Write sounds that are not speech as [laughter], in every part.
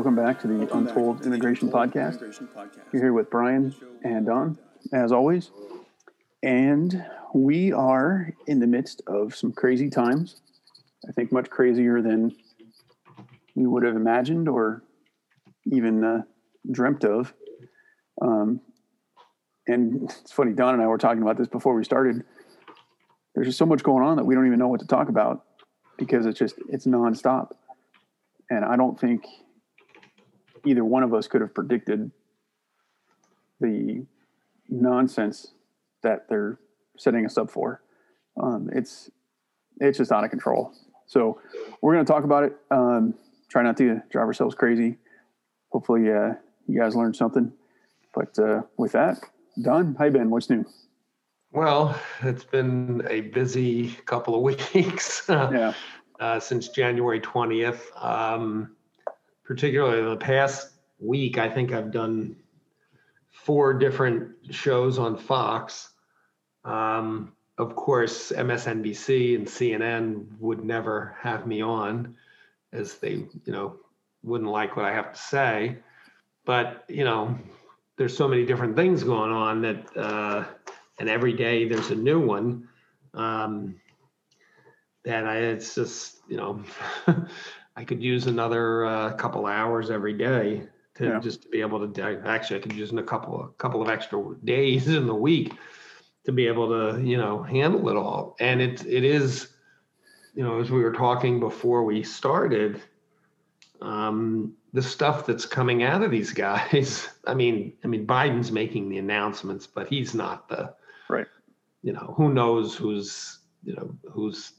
Welcome back to the Untold Immigration Podcast. You're here with Brian and Don, as always. And we are in the midst of some crazy times. I think much crazier than we would have imagined or even uh, dreamt of. Um, and it's funny, Don and I were talking about this before we started. There's just so much going on that we don't even know what to talk about because it's just it's nonstop. And I don't think either one of us could have predicted the nonsense that they're setting us up for. Um, it's it's just out of control. So we're going to talk about it. Um, try not to drive ourselves crazy. Hopefully, uh, you guys learned something. But uh, with that, Don, hi Ben, what's new? Well, it's been a busy couple of [laughs] weeks. yeah. Uh, since January 20th. Um, particularly the past week, I think I've done four different shows on Fox. Um, of course, MSNBC and CNN would never have me on, as they, you know, wouldn't like what I have to say. But you know, there's so many different things going on that, uh, and every day there's a new one. Um, that I, it's just, you know, [laughs] I could use another uh, couple hours every day to yeah. just to be able to. Actually, I could use a couple a couple of extra days in the week to be able to you know handle it all. And it it is, you know, as we were talking before we started, um, the stuff that's coming out of these guys. [laughs] I mean, I mean, Biden's making the announcements, but he's not the right. You know, who knows who's you know who's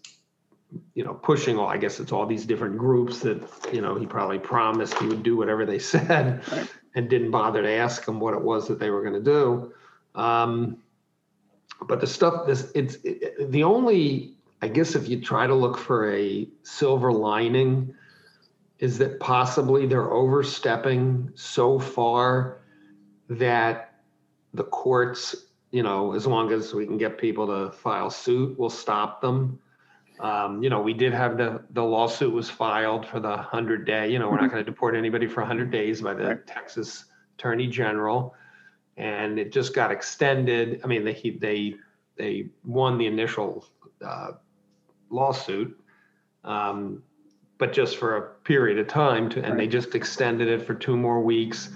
you know pushing all i guess it's all these different groups that you know he probably promised he would do whatever they [laughs] said right. and didn't bother to ask them what it was that they were going to do um, but the stuff this it's it, the only i guess if you try to look for a silver lining is that possibly they're overstepping so far that the courts you know as long as we can get people to file suit will stop them um, you know, we did have the the lawsuit was filed for the hundred day. You know, we're not mm-hmm. going to deport anybody for hundred days by the right. Texas Attorney General, and it just got extended. I mean, they they they won the initial uh, lawsuit, um, but just for a period of time, to, and right. they just extended it for two more weeks.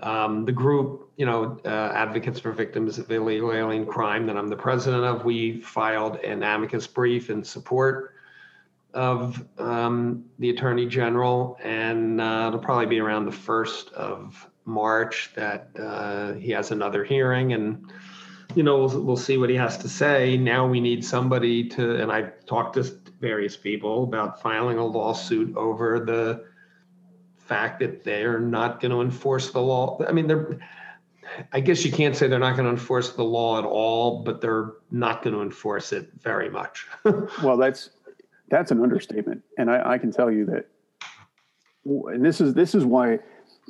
Um, the group, you know, uh, Advocates for Victims of Illegal Alien Crime that I'm the president of, we filed an amicus brief in support of um, the Attorney General, and uh, it'll probably be around the first of March that uh, he has another hearing, and you know we'll, we'll see what he has to say. Now we need somebody to, and I've talked to various people about filing a lawsuit over the fact that they're not going to enforce the law. I mean, they're. I guess you can't say they're not going to enforce the law at all, but they're not going to enforce it very much. [laughs] well, that's that's an understatement, and I, I can tell you that. And this is this is why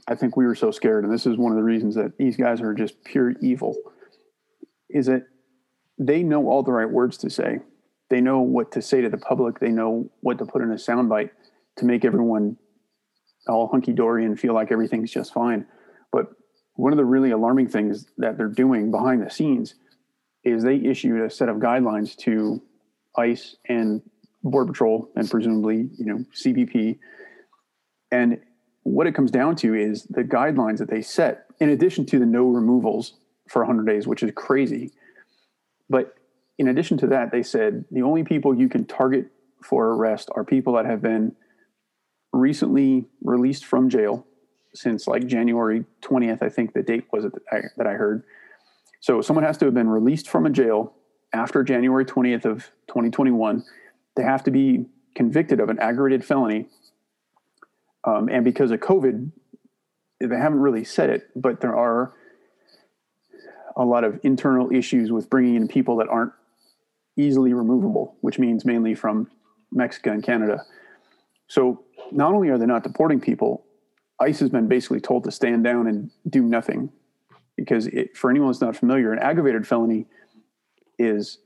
I think we were so scared, and this is one of the reasons that these guys are just pure evil. Is that they know all the right words to say, they know what to say to the public, they know what to put in a soundbite to make everyone all hunky dory and feel like everything's just fine. But one of the really alarming things that they're doing behind the scenes is they issued a set of guidelines to ICE and Border Patrol and presumably, you know, CBP. And what it comes down to is the guidelines that they set, in addition to the no removals for 100 days, which is crazy. But in addition to that, they said the only people you can target for arrest are people that have been recently released from jail since like January 20th, I think the date was that I, that I heard. So someone has to have been released from a jail after January 20th of 2021. They have to be convicted of an aggravated felony. Um, and because of COVID, they haven't really said it, but there are a lot of internal issues with bringing in people that aren't easily removable, which means mainly from Mexico and Canada. So not only are they not deporting people, ICE has been basically told to stand down and do nothing. Because it, for anyone that's not familiar, an aggravated felony is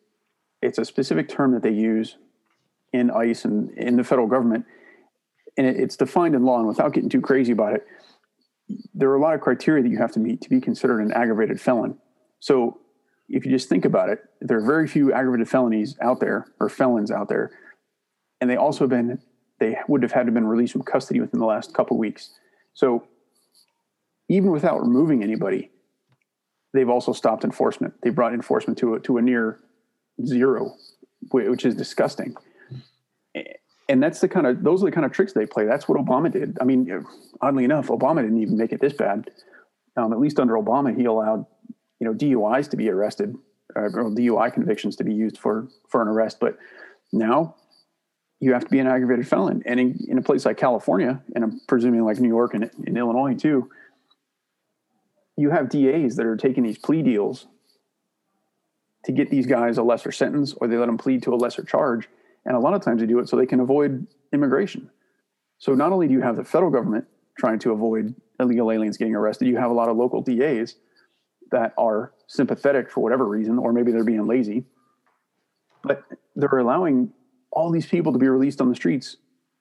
it's a specific term that they use in ICE and in the federal government, and it, it's defined in law. And without getting too crazy about it, there are a lot of criteria that you have to meet to be considered an aggravated felon. So if you just think about it, there are very few aggravated felonies out there or felons out there, and they also have been they would have had to have been released from custody within the last couple weeks. So even without removing anybody, they've also stopped enforcement. They brought enforcement to a, to a near zero, which is disgusting. And that's the kind of those are the kind of tricks they play. That's what Obama did. I mean, oddly enough, Obama didn't even make it this bad. Um, at least under Obama, he allowed you know DUIs to be arrested, or DUI convictions to be used for for an arrest. But now you have to be an aggravated felon, and in, in a place like California, and I'm presuming like New York and in Illinois too, you have DAs that are taking these plea deals to get these guys a lesser sentence, or they let them plead to a lesser charge. And a lot of times they do it so they can avoid immigration. So not only do you have the federal government trying to avoid illegal aliens getting arrested, you have a lot of local DAs that are sympathetic for whatever reason, or maybe they're being lazy, but they're allowing all these people to be released on the streets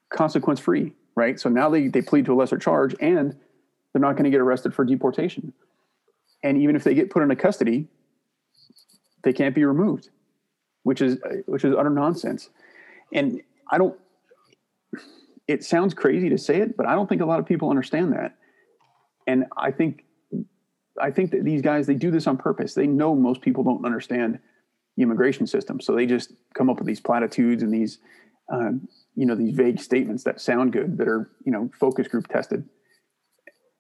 consequence free, right? So now they, they plead to a lesser charge and they're not going to get arrested for deportation. And even if they get put into custody, they can't be removed, which is which is utter nonsense. And I don't. It sounds crazy to say it, but I don't think a lot of people understand that. And I think I think that these guys they do this on purpose. They know most people don't understand immigration system, so they just come up with these platitudes and these um, you know these vague statements that sound good that are you know focus group tested,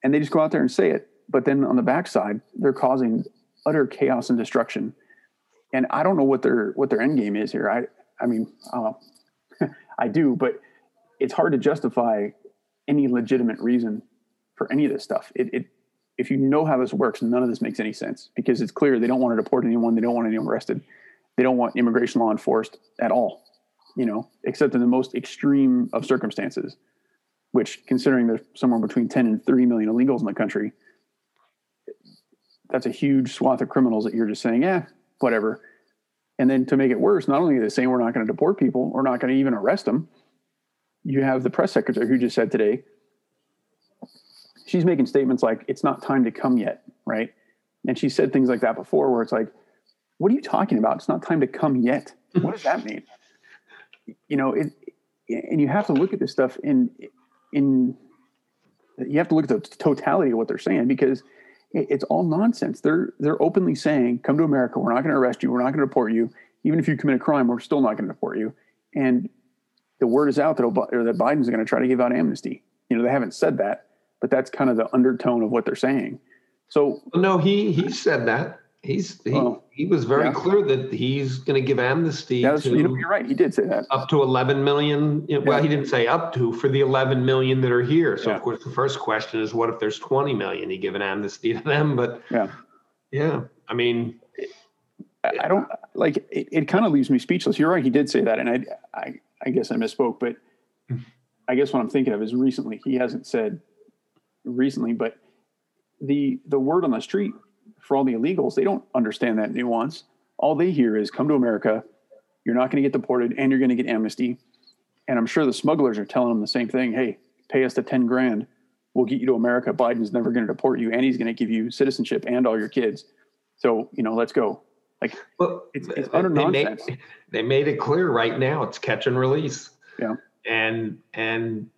and they just go out there and say it. But then on the backside, they're causing utter chaos and destruction. And I don't know what their what their end game is here. I I mean I, [laughs] I do, but it's hard to justify any legitimate reason for any of this stuff. It, it if you know how this works, none of this makes any sense because it's clear they don't want to deport anyone. They don't want anyone arrested. They don't want immigration law enforced at all, you know, except in the most extreme of circumstances, which considering there's somewhere between 10 and 30 million illegals in the country, that's a huge swath of criminals that you're just saying, yeah, whatever. And then to make it worse, not only are they saying we're not going to deport people, we're not going to even arrest them. You have the press secretary who just said today she's making statements like it's not time to come yet, right? And she said things like that before, where it's like, what are you talking about? It's not time to come yet. Mm-hmm. What does that mean? You know, it, and you have to look at this stuff in in you have to look at the totality of what they're saying because it's all nonsense. They're they're openly saying, "Come to America. We're not going to arrest you. We're not going to deport you. Even if you commit a crime, we're still not going to deport you." And the word is out that that Biden's going to try to give out amnesty. You know, they haven't said that, but that's kind of the undertone of what they're saying. So no, he he said that. He's he, well, he was very yeah. clear that he's going to give amnesty. to, you know, you're right. He did say that up to 11 million. Well, he didn't say up to for the 11 million that are here. So yeah. of course, the first question is, what if there's 20 million? He give an amnesty to them, but yeah, yeah. I mean, I don't like it. It kind of leaves me speechless. You're right. He did say that, and I, I, I guess I misspoke, but I guess what I'm thinking of is recently he hasn't said recently, but the the word on the street for all the illegals, they don't understand that nuance. All they hear is come to America, you're not going to get deported and you're going to get amnesty. And I'm sure the smugglers are telling them the same thing. Hey, pay us the 10 grand. We'll get you to America. Biden's never going to deport you and he's going to give you citizenship and all your kids. So, you know, let's go. Like well, it's, it's utter they nonsense. Made, they made it clear right now. It's catch and release. Yeah. And, and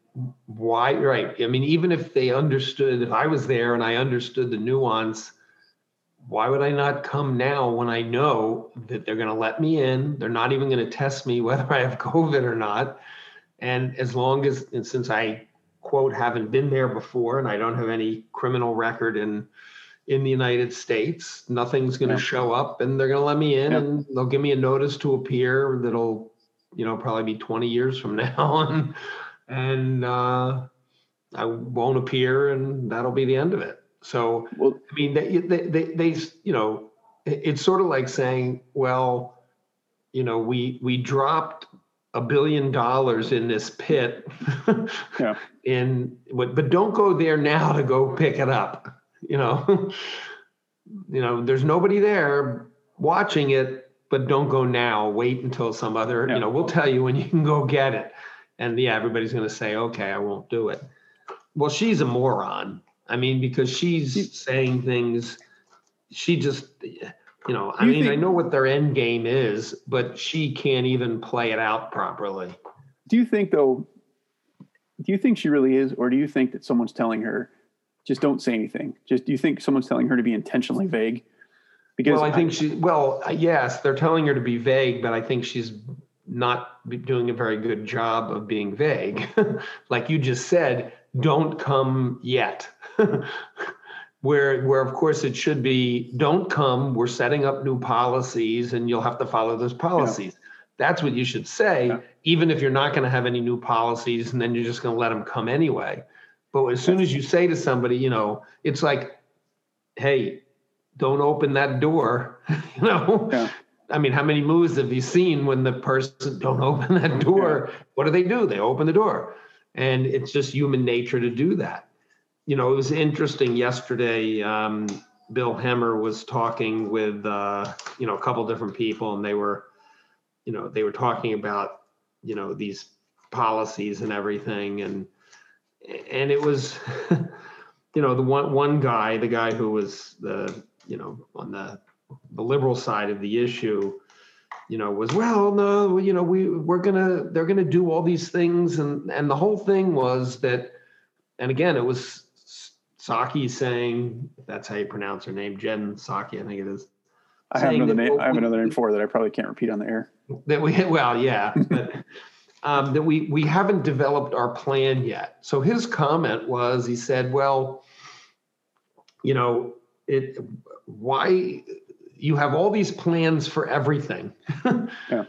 why, right. I mean, even if they understood, if I was there and I understood the nuance, why would I not come now when I know that they're going to let me in? They're not even going to test me [laughs] whether I have COVID or not. And as long as, and since I quote haven't been there before and I don't have any criminal record in in the United States, nothing's going to yeah. show up, and they're going to let me in, yeah. and they'll give me a notice to appear that'll, you know, probably be 20 years from [laughs] now, and and uh, I won't appear, and that'll be the end of it. So, well, I mean, they, they, they, they, you know, it's sort of like saying, well, you know, we we dropped a billion dollars in this pit, yeah. [laughs] In but but don't go there now to go pick it up. You know, [laughs] you know, there's nobody there watching it, but don't go now. Wait until some other. Yeah. You know, we'll tell you when you can go get it and yeah, everybody's going to say, okay, I won't do it. Well, she's a moron. I mean, because she's saying things, she just, you know, I You mean, I know what their end game is, but she can't even play it out properly. Do you think though? Do you think she really is, or do you think that someone's telling her, just don't say anything? Just do you think someone's telling her to be intentionally vague? Because Well, I think she, well, uh, yes, they're telling her to be vague, but I think she's not doing a very good job of being vague. [laughs] like you just said, don't come yet. [laughs] where, where of course it should be, don't come. We're setting up new policies, and you'll have to follow those policies. That's what you should say, Yeah. even if you're not going to have any new policies, and then you're just going to let them come anyway. But as soon as you say to somebody, you know, it's like, hey, don't open that door. [laughs] you know, Yeah. I mean, how many movies have you seen when the person don't open that door? What do they do? They open the door, and it's just human nature to do that. You know, it was interesting yesterday. Um, Bill Hemmer was talking with uh, you know a couple different people, and they were, you know, they were talking about you know these policies and everything, and and it was, [laughs] you know, the one one guy, the guy who was the you know on the the liberal side of the issue, you know, was well, no, you know, we we're gonna they're gonna do all these things, and and the whole thing was that, and again, it was Psaki saying that's how you pronounce her name, Jen Psaki, I think it is. I have another name. I have we- another name for her that I probably can't repeat on the air. that we well yeah but um, that we we haven't developed our plan yet so his comment was he said well you know it why you have all these plans for everything [laughs] Yeah.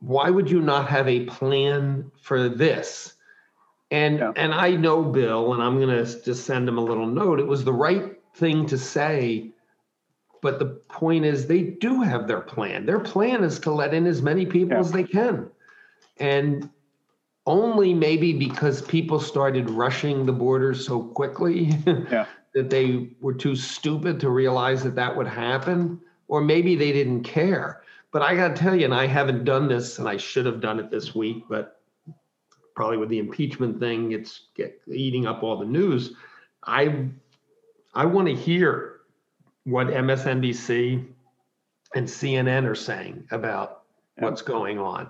why would you not have a plan for this and Yeah. and i know bill and i'm going to just send him a little note it was the right thing to say but the point is, they do have their plan. Their plan is to let in as many people Yeah. as they can. And only maybe because people started rushing the borders so quickly Yeah. [laughs] that they were too stupid to realize that that would happen, or maybe they didn't care. But I got to tell you, and I haven't done this, and I should have done it this week, but probably with the impeachment thing, it's eating up all the news. I I want to hear what MSNBC and CNN are saying about what's going on.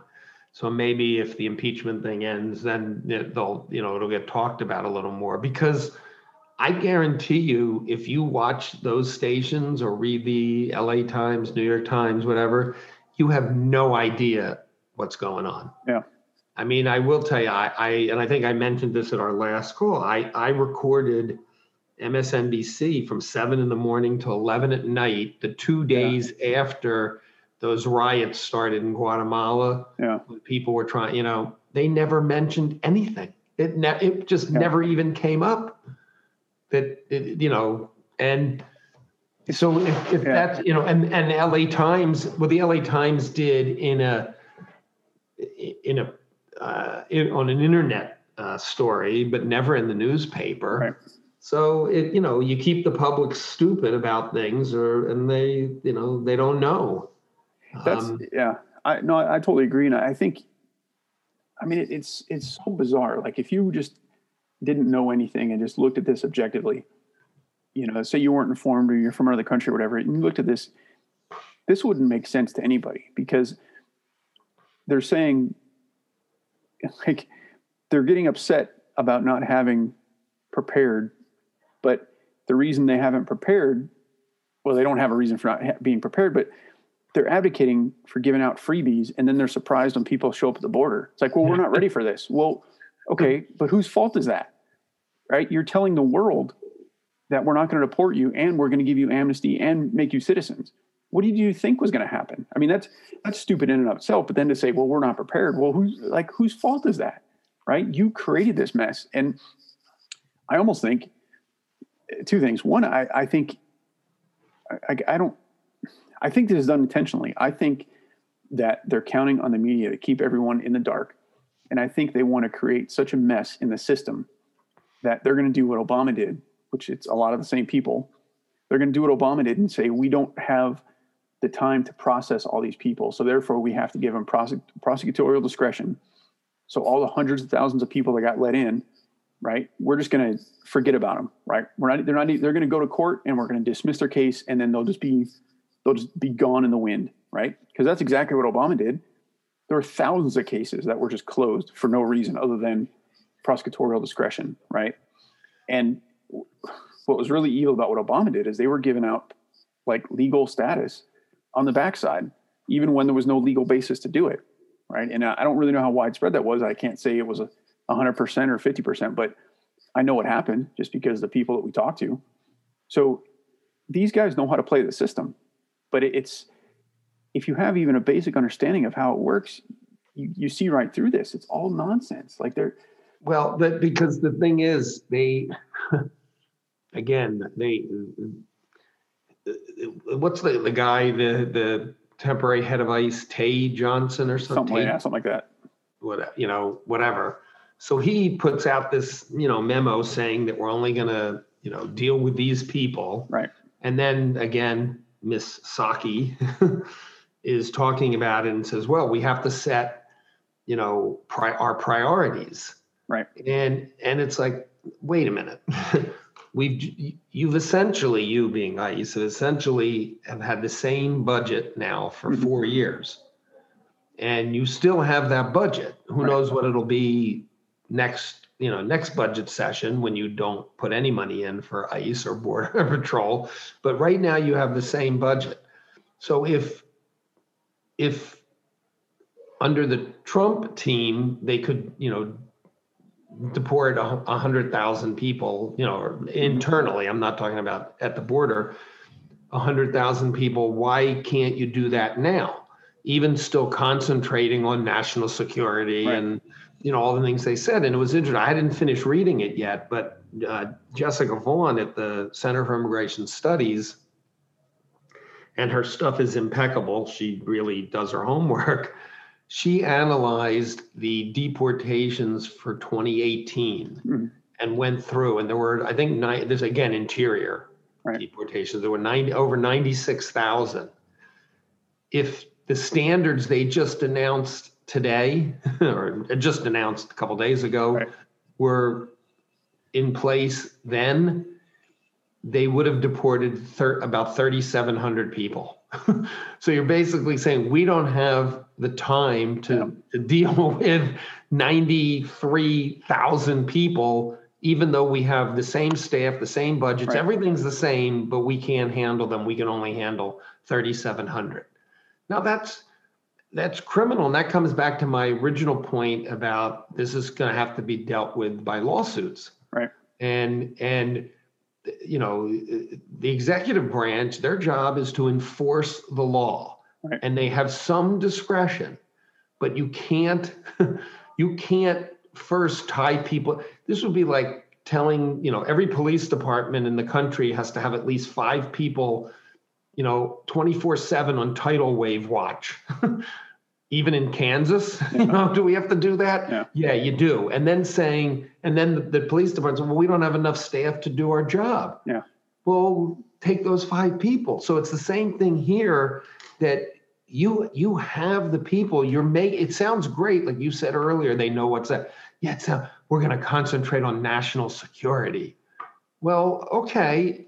So maybe if the impeachment thing ends, then they'll, you know, it'll get talked about a little more because I guarantee you, if you watch those stations or read the LA Times, New York Times, whatever, you have no idea what's going on. Yeah. I mean, I will tell you, I, I and I think I mentioned this at our last call. I, I recorded MSNBC from seven in the morning to 11 at night, the two days after those riots started in Guatemala. Yeah. People were trying, you know, they never mentioned anything. It ne- it just Yeah. never even came up. That you know, and so if, if Yeah. that's you know, and and LA Times, what the LA Times did in a in a uh, in, on an internet uh, story, but never in the newspaper. Right. So it, you know, you keep the public stupid about things, or and they, you know, they don't know. That's Um, yeah. I no, I, I totally agree, and I think, I mean, it, it's it's so bizarre. Like if you just didn't know anything and just looked at this objectively, you know, say you weren't informed or you're from another country or whatever, and you looked at this, this wouldn't make sense to anybody because they're saying, [laughs] like, they're getting upset about not having prepared, but the reason they haven't prepared, well, they don't have a reason for not being prepared, but they're advocating for giving out freebies and then they're surprised when people show up at the border. It's like, well, we're not ready for this. Well, okay, but whose fault is that? Right? You're telling the world that we're not going to deport you and we're going to give you amnesty and make you citizens. What did you think was going to happen? I mean, that's that's stupid in and of itself. But then to say, well, we're not prepared. Well, who's like whose fault is that? Right? You created this mess. And I almost think eh, two things. One, I, I think I, I don't I think this is done intentionally. I think that they're counting on the media to keep everyone in the dark. And I think they want to create such a mess in the system that they're going to do what Obama did, which it's a lot of the same people. They're going to do what Obama did and say, we don't have the time to process all these people. So therefore, we have to give them prosec- prosecutorial discretion So all the hundreds of thousands of people that got let in, right? We're just going to forget about them, right? We're not. They're not. They're going to go to court, and we're going to dismiss their case, and then they'll just be, they'll just be gone in the wind, right? Because that's exactly what Obama did. There were thousands of cases that were just closed for no reason other than prosecutorial discretion, right? And what was really evil about what Obama did is they were giving out like legal status on the backside, even when there was no legal basis to do it, right? And I don't really know how widespread that was. I can't say it was a 100% or 50%, but I know what happened just because the people that we talked to. So these guys know how to play the system, but it's if you have even a basic understanding of how it works, you, you see right through this. It's all nonsense. Like they're well, but because the thing is, they [laughs] again they what's the the guy the the temporary head of ICE Tae Johnson or something something like that. Something like that. what you know whatever. So he puts out this you know memo saying that we're only going to you know deal with these people, Right. and then again Miss Psaki [laughs] is talking about it and says, well, we have to set you know pri- our priorities Right. and and it's like wait a minute [laughs] we've you've essentially you being ice have essentially have had the same budget now for Mhm. four years and you still have that budget who Right. knows what it'll be next you know next budget session when you don't put any money in for ice or border [laughs] patrol but right now you have the same budget so if if under the trump team they could you know deport a hundred thousand people, you know, internally, I'm not talking about at the border, a hundred thousand people, why can't you do that now? Even still concentrating on national security Right. and, you know, all the things they said. And it was interesting. I didn't finish reading it yet, but uh, Jessica Vaughn at the Center for Immigration Studies, and her stuff is impeccable. She really does her homework [laughs] she analyzed the deportations for 2018 Mhm. and went through and there were i think nine there's again interior Right. deportations there were 90 over 96000 if the standards they just announced today [laughs] or just announced a couple days ago Right. were in place then they would have deported thir- about 3700 people [laughs] so you're basically saying we don't have the time to, Yeah. to deal [laughs] with 93,000 people, even though we have the same staff, the same budgets, Right. everything's the same, but we can't handle them. We can only handle 3,700. Now that's that's criminal, and that comes back to my original point about this is going to have to be dealt with by lawsuits. Right. And and you know the executive branch, their job is to enforce the law, Right. and they have some discretion, but you can't [laughs] you can't first tie people. This would be like telling you know every police department in the country has to have at least five people you know 24 7 on tidal wave watch [laughs] even in kansas? [laughs] You know do we have to do that? Yeah. you do. And then saying and then the, the police department well we don't have enough staff to do our job. Yeah. well take those five people. So it's the same thing here that you you have the people. You're making it sounds great like you said earlier they know what's that yeah it's a, we're going to concentrate on national security. Well okay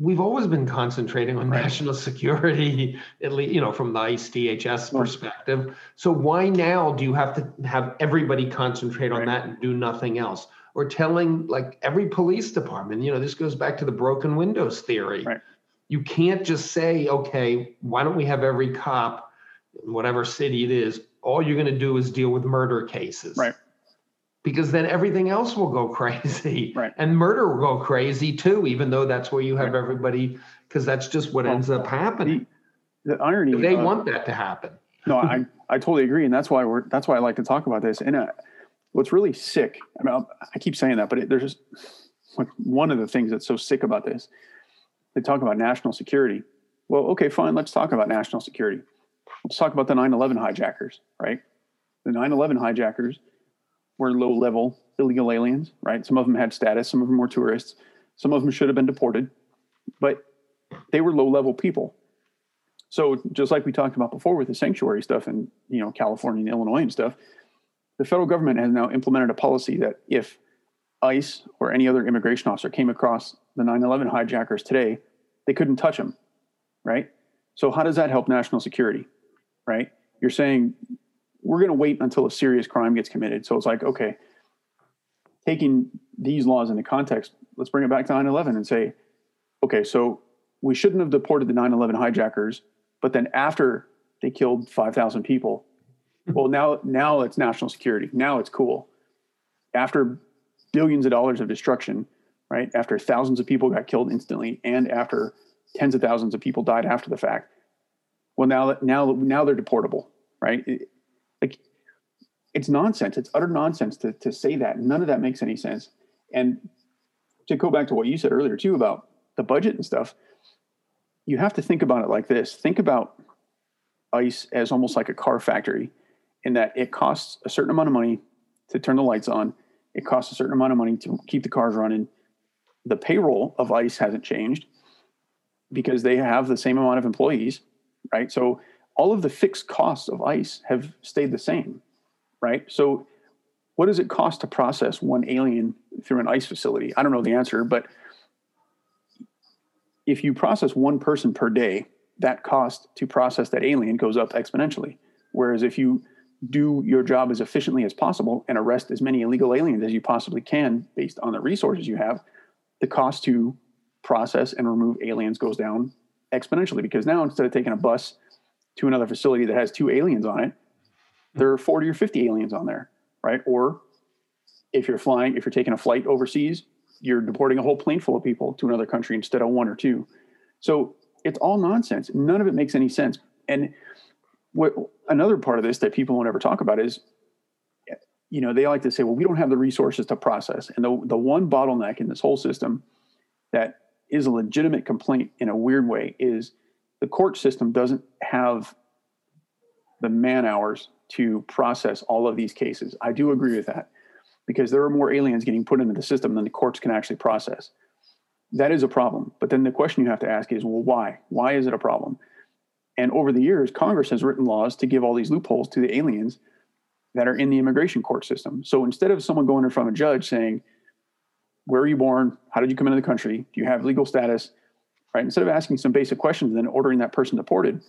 we've always been concentrating on Right. national [laughs] security at least you know from the ice dhs perspective so why now do you have to have everybody concentrate on Right. that and do nothing else or telling like every police department you know this goes back to the broken windows theory Right. you can't just say okay why don't we have every cop in whatever city it is all you're going to do is deal with murder cases Right. Because then everything else will go [laughs] crazy Right. and murder will go crazy too even though that's where you have Right. everybody because that's just what Well, ends up happening The irony. they uh, want that to happen no, I, I totally agree, and that's why we're that's why I like to talk about this. And uh, what's really sick, I mean, I'll, I keep saying that, but it, there's just like one of the things that's so sick about this. They talk about national security. Well, okay, fine. Let's talk about national security. Let's talk about the 9/11 hijackers, right? The 9/11 hijackers were low-level illegal aliens, right? Some of them had status, some of them were tourists, some of them should have been deported, but they were low-level people. So just like we talked about before with the sanctuary stuff and you know California and Illinois and stuff, the federal government has now implemented a policy that if ICE or any other immigration officer came across the 9/11 hijackers today, they couldn't touch them, right? So how does that help national security, right? You're saying we're going to wait until a serious crime gets committed. So it's like, okay, taking these laws into context, let's bring it back to 9/11 and say, okay, so we shouldn't have deported the 9/11 hijackers, but then after they killed 5,000 people, well now now it's national security. Now it's cool. After billions of dollars of destruction, right? After thousands of people got killed instantly, and after tens of thousands of people died after the fact. Well, now now now they're deportable, right? Like it's nonsense. It's utter nonsense to to say that. None of that makes any sense. And to go back to what you said earlier too about the budget and stuff, you have to think about it like this. Think about ICE as almost like a car factory, in that it costs a certain amount of money to turn the lights on it costs a certain amount of money to keep the cars running. The payroll of ICE hasn't changed because they have the same amount of employees, right? So all of the fixed costs of ICE have stayed the same, right? So what does it cost to process one alien through an ICE facility? I don't know the answer, but if you process one person per day, that cost to process that alien goes up exponentially. Whereas if you do your job as efficiently as possible and arrest as many illegal aliens as you possibly can based on the resources you have, the cost to process and remove aliens goes down exponentially because now instead of taking a bus to another facility that has two aliens on it, there are 40 or 50 aliens on there, right? Or if you're flying, if you're taking a flight overseas, you're deporting a whole plane full of people to another country instead of one or two. So it's all nonsense. None of it makes any sense. And what another part of this that people won't ever talk about is you know they like to say well we don't have the resources to process and the, the one bottleneck in this whole system that is a legitimate complaint in a weird way is the court system doesn't have the man hours to process all of these cases i do agree with that because there are more aliens getting put into the system than the courts can actually process that is a problem but then the question you have to ask is well why why is it a problem and over the years, Congress has written laws to give all these loopholes to the aliens that are in the immigration court system. So instead of someone going in front of a judge saying, Where are you born? How did you come into the country? Do you have legal status? Right? Instead of asking some basic questions and then ordering that person deported,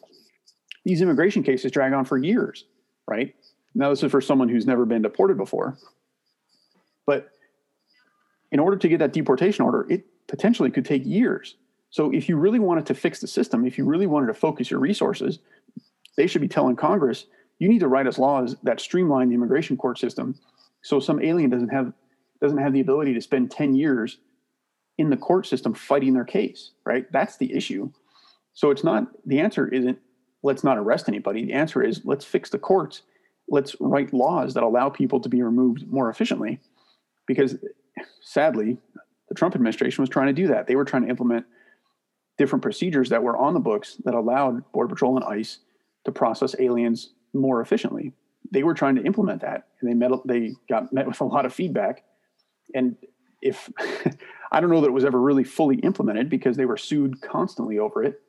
these immigration cases drag on for years, right? Now, this is for someone who's never been deported before. But in order to get that deportation order, it potentially could take years. So if you really wanted to fix the system, if you really wanted to focus your resources, they should be telling Congress, you need to write us laws that streamline the immigration court system so some alien doesn't have doesn't have the ability to spend 10 years in the court system fighting their case, right? That's the issue. So it's not the answer isn't let's not arrest anybody. The answer is let's fix the courts. Let's write laws that allow people to be removed more efficiently. Because sadly, the Trump administration was trying to do that. They were trying to implement different procedures that were on the books that allowed Border Patrol and ICE to process aliens more efficiently. They were trying to implement that, and they met they got met with a lot of feedback. And if [laughs] I don't know that it was ever really fully implemented because they were sued constantly over it,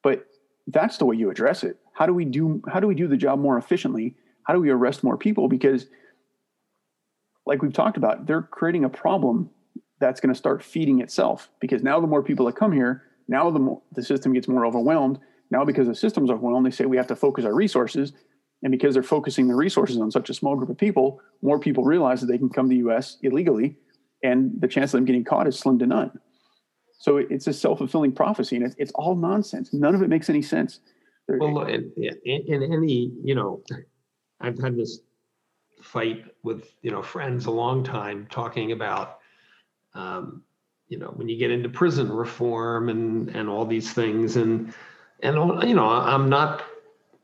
but that's the way you address it. How do we do how do we do the job more efficiently? How do we arrest more people? Because like we've talked about, they're creating a problem that's going to start feeding itself because now the more people that come here, now the, more, the system gets more overwhelmed. Now, because the system's overwhelmed, they say we have to focus our resources. And because they're focusing the resources on such a small group of people, more people realize that they can come to the US illegally, and the chance of them getting caught is slim to none. So it's a self fulfilling prophecy, and it's, it's, all nonsense. None of it makes any sense. Well, in, in, in any, you know, I've had this fight with, you know, friends a long time talking about um, you know when you get into prison reform and and all these things and and you know i'm not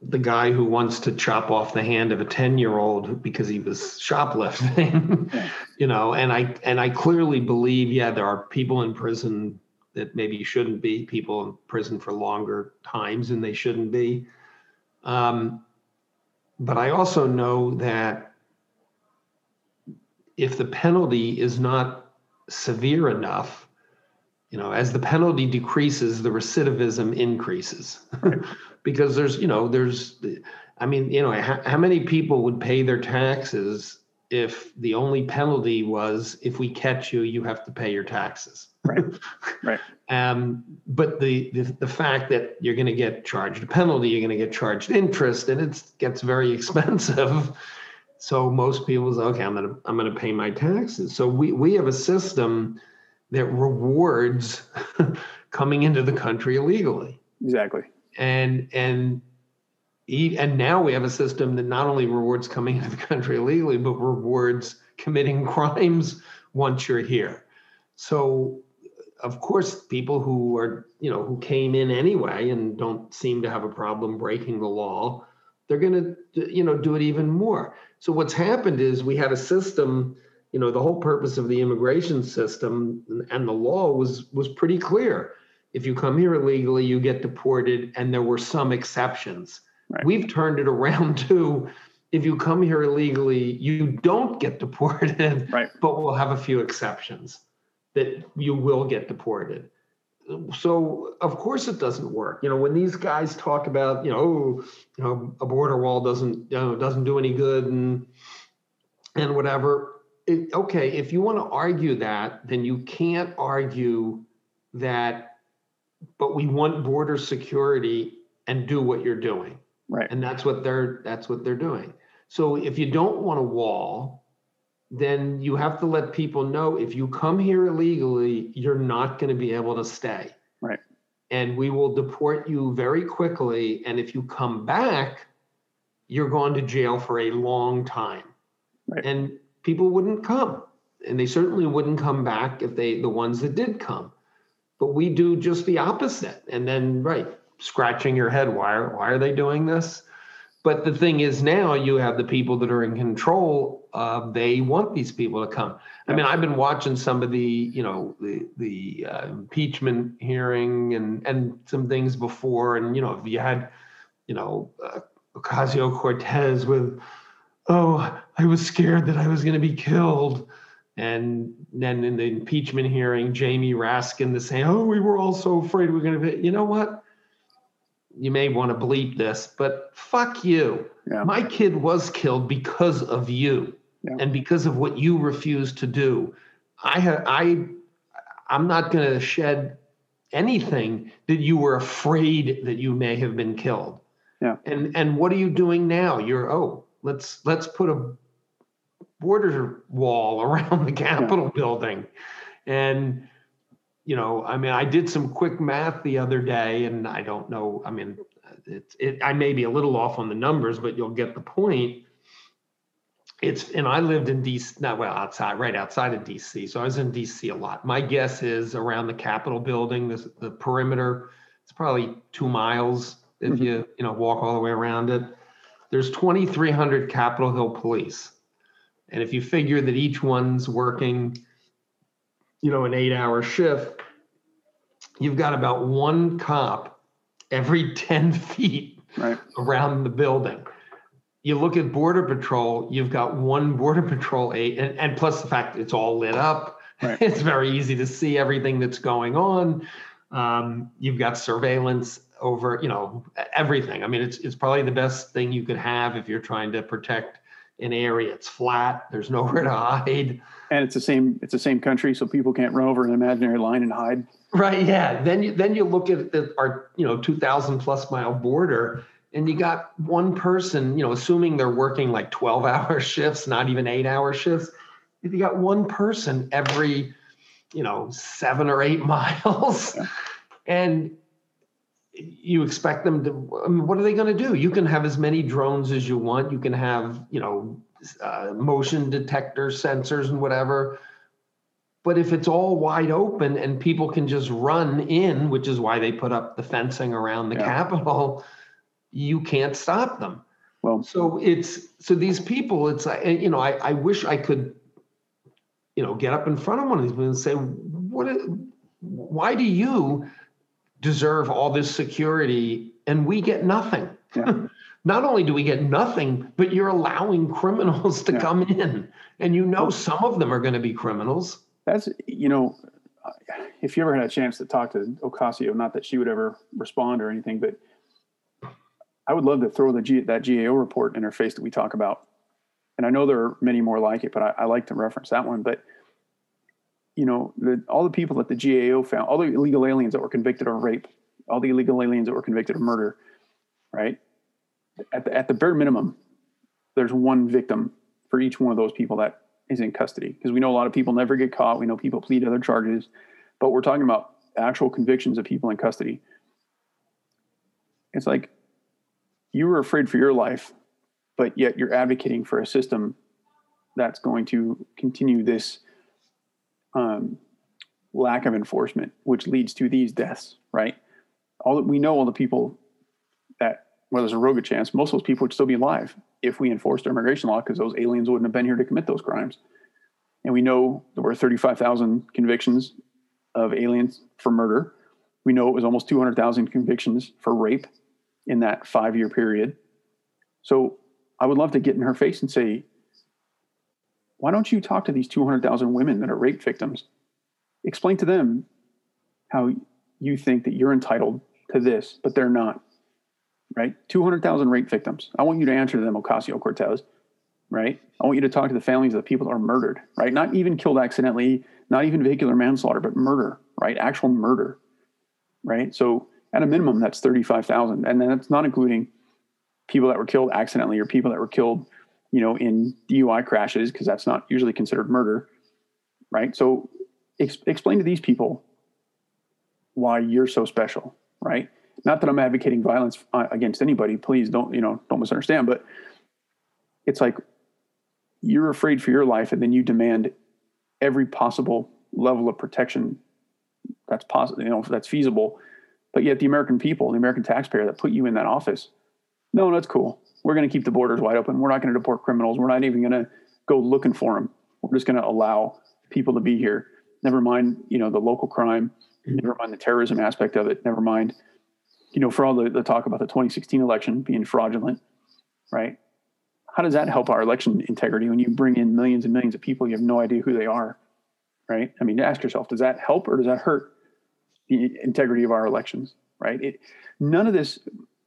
the guy who wants to chop off the hand of a 10 year old because he was shoplifting [laughs] you know and i and i clearly believe yeah there are people in prison that maybe shouldn't be people in prison for longer times than they shouldn't be um, but i also know that if the penalty is not severe enough, you know, as the penalty decreases, the recidivism increases. [laughs] because there's, you know, there's I mean, you know, how, how many people would pay their taxes if the only penalty was if we catch you, you have to pay your taxes? Right. [laughs] Right. Um, but the, the the fact that you're going to get charged a penalty, you're going to get charged interest, and it gets very expensive. [laughs] So most people say, okay, I'm gonna I'm gonna pay my taxes. So we we have a system that rewards [laughs] coming into the country illegally. Exactly. And and and now we have a system that not only rewards coming into the country illegally, but rewards committing [laughs] crimes once you're here. So of course, people who are, you know, who came in anyway and don't seem to have a problem breaking the law, they're going to, you know, do it even more. So what's happened is we had a system, you know, the whole purpose of the immigration system and the law was was pretty clear. If you come here illegally, you get deported, and there were some exceptions. Right. We've turned it around [laughs] to if you come here illegally, you don't get [laughs] deported, right. but we'll have a few exceptions that you will get deported. So of course it doesn't work. You know, when these guys talk about, you know, oh, you know, a border wall doesn't, you know, doesn't do any good and and whatever. It, okay, if you want to argue that, then you can't argue that, but we want border security and do what you're doing. Right. And that's what they're that's what they're doing. So if you don't want a wall, then you have to let people know if you come here illegally, you're not going to be able to stay. Right. And we will deport you very quickly. And if you come back, you're going to jail for a long time. Right. And people wouldn't come. And they certainly wouldn't come back if they the ones that did come. But we do just the opposite. And then right, scratching your head, why are why are they doing this? But the thing is now you have the people that are in control. Uh, they want these people to come. I mean, I've been watching some of the, you know, the the uh, impeachment hearing and and some things before, and you know, if you had, you know, uh, Ocasio Cortez with, oh, I was scared that I was going to be killed. And then in the impeachment hearing, Jamie Raskin to say, "Oh, we were all so afraid we are going to be." You know what? you may want to bleep this, but fuck you. Yeah. My kid was killed because of you yeah. and because of what you refused to do. I have I I'm not going to shed anything that you were afraid that you may have been killed. Yeah. And and what are you doing now? You're oh, let's let's put a border wall [laughs] around the Capitol yeah. building. And you know, I mean, I did some quick math the other day, and I don't know. I mean, it's it, I may be a little off on the numbers, but you'll get the point. It's and I lived in DC, not well outside, right outside of DC. So I was in DC a lot. My guess is around the Capitol building, the, the perimeter, it's probably two miles if mm-hmm. you you know walk all the way around it. There's 2,300 Capitol Hill police, and if you figure that each one's working you know, an eight hour shift, you've got about one cop every [laughs] 10 feet right. around the building. You look at Border Patrol, you've got one Border Patrol eight, and, and plus the fact it's all lit up. Right. [laughs] It's very easy to see everything that's going on. Um, you've got surveillance over, you know, everything. I mean, it's it's probably the best thing you could have if you're trying to protect an area. It's flat. There's [laughs] nowhere to hide. And it's the same. It's the same country, so people can't run over an imaginary line and hide. Right. Yeah. Then you then you look at the, our you know 2,000 plus mile border, and you got one person. You know, assuming they're working like 12 [laughs] hour shifts, not even eight hour shifts. If you got one person every, you know, seven or eight [laughs] miles, yeah. and you expect them to I mean, what are they going to do? You can have as many drones as you want. You can have you know uh, motion detector sensors and whatever. But if it's all wide open and people can just run in which is why they put up the fencing around the yeah. capitol you can't stop them. Well so it's so these people it's like you know i, I wish i could you know get up in front of one of these people and say what why do you deserve all this security and we get nothing. Yeah. [laughs] Not only do we get nothing, but you're allowing criminals to yeah. come in and you know some of them are going to be criminals. That's, you know, if you ever had a chance to talk to Ocasio, not that she would ever respond or anything, but I would love to throw the G, that GAO report in her face that we talk about. And I know there are many more like it, but I, I like to reference that one. But you know, the, all the people that the GAO found, all the illegal aliens that were convicted of rape, all the illegal aliens that were convicted of murder, right? At the, at the bare minimum, there's one victim for each one of those people that is in custody because we know a lot of people never get caught. We know people plead other charges, but we're talking about actual convictions of people in custody. It's like you were afraid for your life, but yet you're advocating for a system that's going to continue this um, lack of enforcement, which leads to these deaths, right? All that we know, all the people that, well, there's a rogue chance, most of those people would still be alive if we enforced our immigration law because those aliens wouldn't have been here to commit those crimes. And we know there were 35,000 convictions of aliens for murder. We know it was almost 200,000 convictions for rape in that five year period. So I would love to get in her face and say, why don't you talk to these 200,000 women that are rape victims? Explain to them how you think that you're entitled to this, but they're not, right? 200,000 rape victims. I want you to answer them, Ocasio Cortez, right? I want you to talk to the families of the people that are murdered, right? Not even killed accidentally, not even vehicular manslaughter, but murder, right? Actual murder, right? So at a minimum, that's 35,000. And then that's not including people that were killed accidentally or people that were killed you know, in DUI crashes, because that's not usually considered murder, right? So ex- explain to these people why you're so special, right? Not that I'm advocating violence uh, against anybody. Please don't, you know, don't misunderstand. But it's like you're afraid for your life, and then you demand every possible level of protection that's possible, you know, that's feasible. But yet, the American people, the American taxpayer that put you in that office, no, that's cool we're going to keep the borders wide open. We're not going to deport criminals. We're not even going to go looking for them. We're just going to allow people to be here. Never mind, you know, the local crime. Never mind the terrorism aspect of it. Never mind, you know, for all the, the talk about the 2016 election being fraudulent, right? How does that help our election integrity when you bring in millions and millions of people? You have no idea who they are, right? I mean, ask yourself: Does that help or does that hurt the integrity of our elections? Right? It, none of this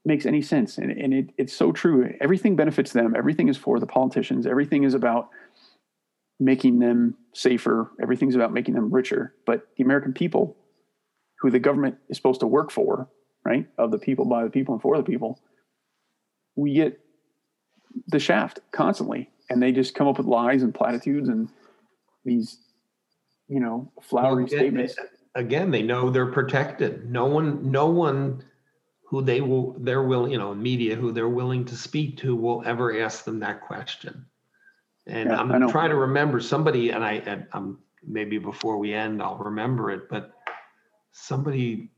makes any sense. And, and it, it's so true. Everything benefits them. Everything is for the politicians. Everything is about making them safer. Everything's about making them richer. But the American people, who the government is supposed to work for, right, of the people, by the people, and for the people, we get the shaft constantly. And they just come up with lies and platitudes and these, you know, flowery well, statements. Again, they know they're protected. No one, no one who they will they're willing you know media who they're willing to speak to will ever ask them that question. And yeah, i'm trying to remember somebody and i and i'm maybe before we end i'll remember it but somebody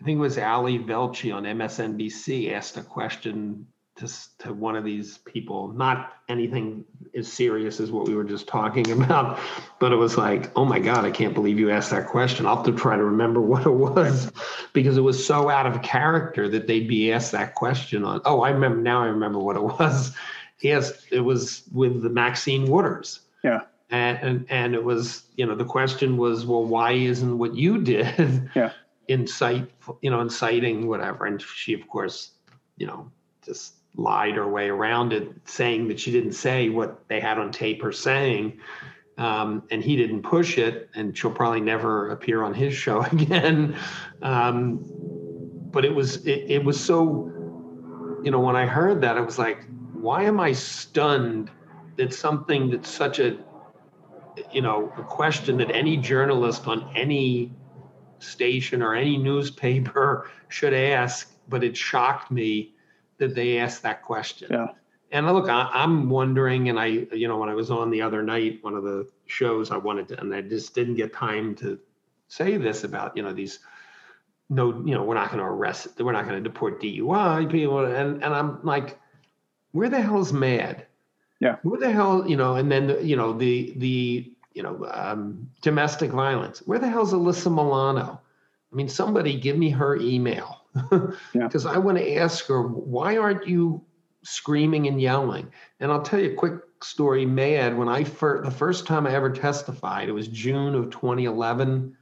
i think it was ali velshi on msnbc asked a question to, to one of these people. Not anything as serious as what we were just talking [laughs] about but it was like oh my god i can't believe you asked that question. I'll have to try to remember [laughs] what it was because it was so out of character that they'd be asked that question on oh i remember now i remember what it [laughs] was. Yes it was with the maxine waters. Yeah. And, and and it was you know the question was well why isn't what you did yeah. incite you know inciting whatever? And she of course you know just lied her way around it, saying that she didn't say what they had on tape her saying. Um, and he didn't push it, and she'll probably never appear on his show [laughs] again. Um, but it was it, it was so, you know, when I heard that, I was like, why am I stunned that something that's such a, you know, a question that any journalist on any station or any newspaper [laughs] should ask, but it shocked me that they asked that question. Yeah. And look, I, I'm wondering, and I, you know, when I was on the other night, one of the shows I wanted to, and I just didn't get time to say this about, you know, these no, you know, we're not going to arrest, we're not going to deport DUI people. And, and I'm like, where the hell is MADD? Yeah. Where the hell, you know, and then, you know, the, the, you know, um, domestic violence. Where the hell's Alyssa Milano? I mean, somebody give me her email because [laughs] yeah. I want to ask her, why aren't you screaming and yelling? And I'll tell you a quick story. MADD, when I first, the first time I ever testified, it was June of 2011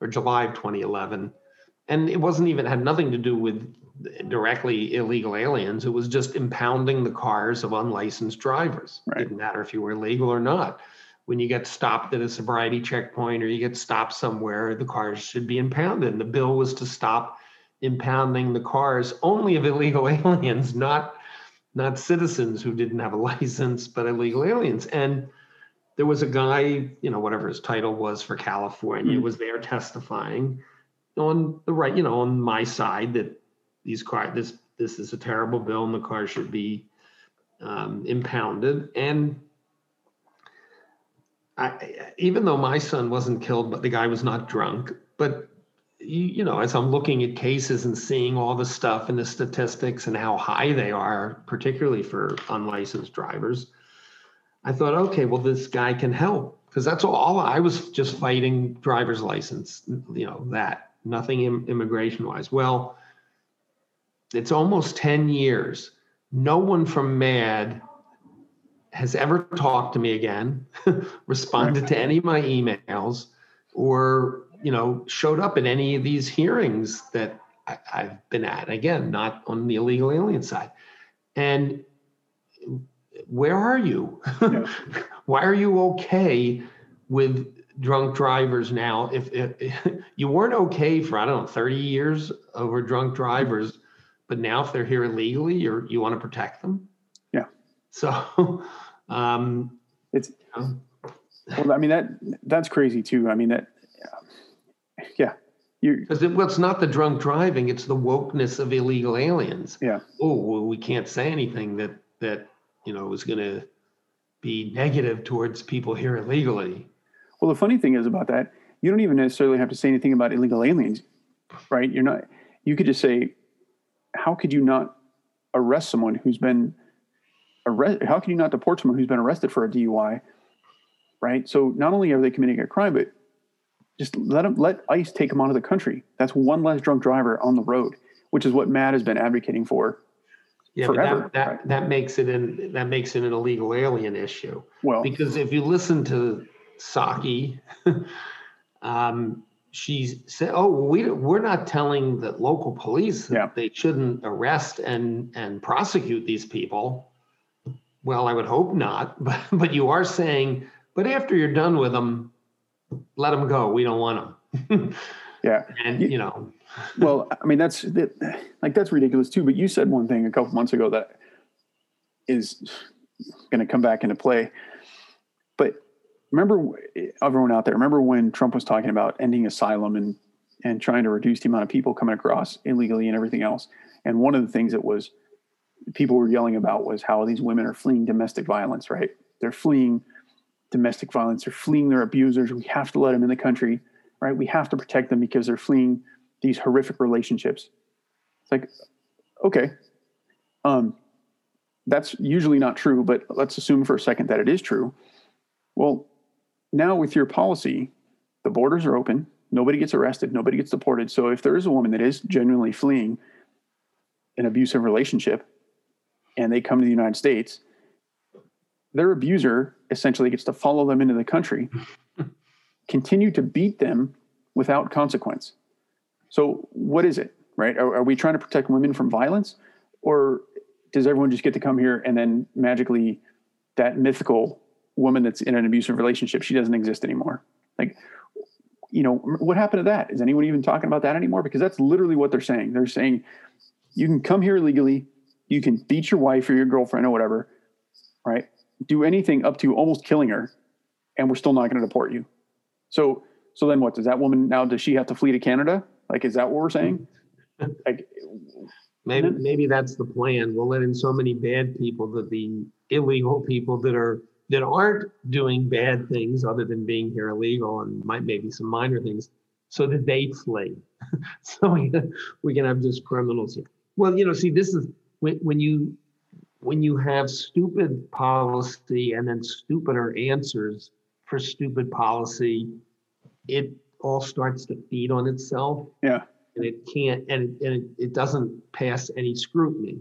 or July of 2011. and it wasn't even had nothing to do with directly illegal aliens. It was just impounding the cars of unlicensed drivers. Right. Didn't matter if you were legal or not. When you get stopped at a sobriety checkpoint or you get stopped somewhere, the cars should be impounded. And the bill was to stop impounding the cars only of illegal [laughs] aliens, not not citizens who didn't have a [laughs] license, but illegal aliens. And there was a guy, you know, whatever his title was for California, Mhm. was there testifying on the right, you know, on my side that these car this this is a terrible bill and the car should be um, impounded. And I, even though my son wasn't killed, but the guy was not drunk, but you, you know, as I'm looking at cases and seeing all the stuff and the statistics and how high they are, particularly for unlicensed drivers, I thought, okay, well, this guy can help because that's all, I was just fighting driver's license, you know, that nothing Im- immigration wise. Well, it's almost 10 years. No one from MADD has ever talked to me again, [laughs] responded to any of my emails, or you know showed up at any of these hearings that I, I've been at. Again, not on the illegal alien side. And where are you? Yeah. [laughs] Why are you okay with drunk drivers now? If, if [laughs] you weren't okay for I don't know 30 years over drunk drivers, but now if they're here illegally, you're you want to protect them. Yeah. So, [laughs] um, It's you know, well, I mean that that's crazy too. I mean that, you Because it, well, it's not the drunk driving; it's the wokeness of illegal aliens. Yeah. Oh, well, we can't say anything that that you know is going to be negative towards people here illegally. Well, the funny thing is about that, you don't even necessarily have to say anything about illegal aliens, right? You're not. You could just say, how could you not arrest someone who's been arrested? How can you not deport someone who's been arrested for a DUI, right? So not only are they committing a crime, but just let them let ICE take them out of the country. That's one less drunk driver on the road, which is what MADD has been advocating for. Yeah, Forever, but that that, that makes it an that makes it an illegal alien issue. Well, Because if you listen to Psaki, [laughs] um, she said, "Oh, we we're not telling the local police that Yeah. they shouldn't arrest and and prosecute these people." Well, I would hope not, [laughs] but but you are saying, but after you're done with them, let them go. We don't want them. [laughs] yeah. and You- you know, [laughs] well, I mean that's that, like that's ridiculous too. But you said one thing a couple months ago that is going to come back into play. But remember, eh, everyone out there, remember when Trump was talking about ending asylum and and trying to reduce the amount of people coming across illegally and everything else. And one of the things that was people were yelling about was how these women are fleeing domestic violence. Right? They're fleeing domestic violence. They're fleeing their abusers. We have to let them in the country. Right? We have to protect them because they're fleeing these horrific relationships. It's like, okay, um, that's usually not true, but let's assume for a second that it is true. Well, now with your policy, the borders are open. Nobody gets arrested. Nobody gets deported. So if there is a woman that is genuinely fleeing an abusive relationship and they come to the United States, their abuser essentially gets to follow them into the country, [laughs] continue to beat them without consequence. So what is it, right? Are, are we trying to protect women from violence, or does everyone just get to come here and then magically that mythical woman that's in an abusive relationship she doesn't exist anymore? Like, you know, what happened to that? Is anyone even talking about that anymore? Because that's literally what they're saying. They're saying you can come here illegally, you can beat your wife or your girlfriend or whatever, right? Do anything up to almost killing her, and we're still not going to deport you. So, so then what? Does that woman now? Does she have to flee to Canada? Like, is that what we're saying? [laughs] Like, maybe maybe that's the plan. We'll let in so many bad people that the illegal people that are that aren't doing bad things other than being here illegal and might maybe some minor things, so that they flee. [laughs] so we, we can have just criminals here. Well, you know, see, this is when when you when you have stupid policy and then stupider answers for stupid policy, it all starts to feed on itself. Yeah, and it can't and it, and it, it doesn't pass any scrutiny.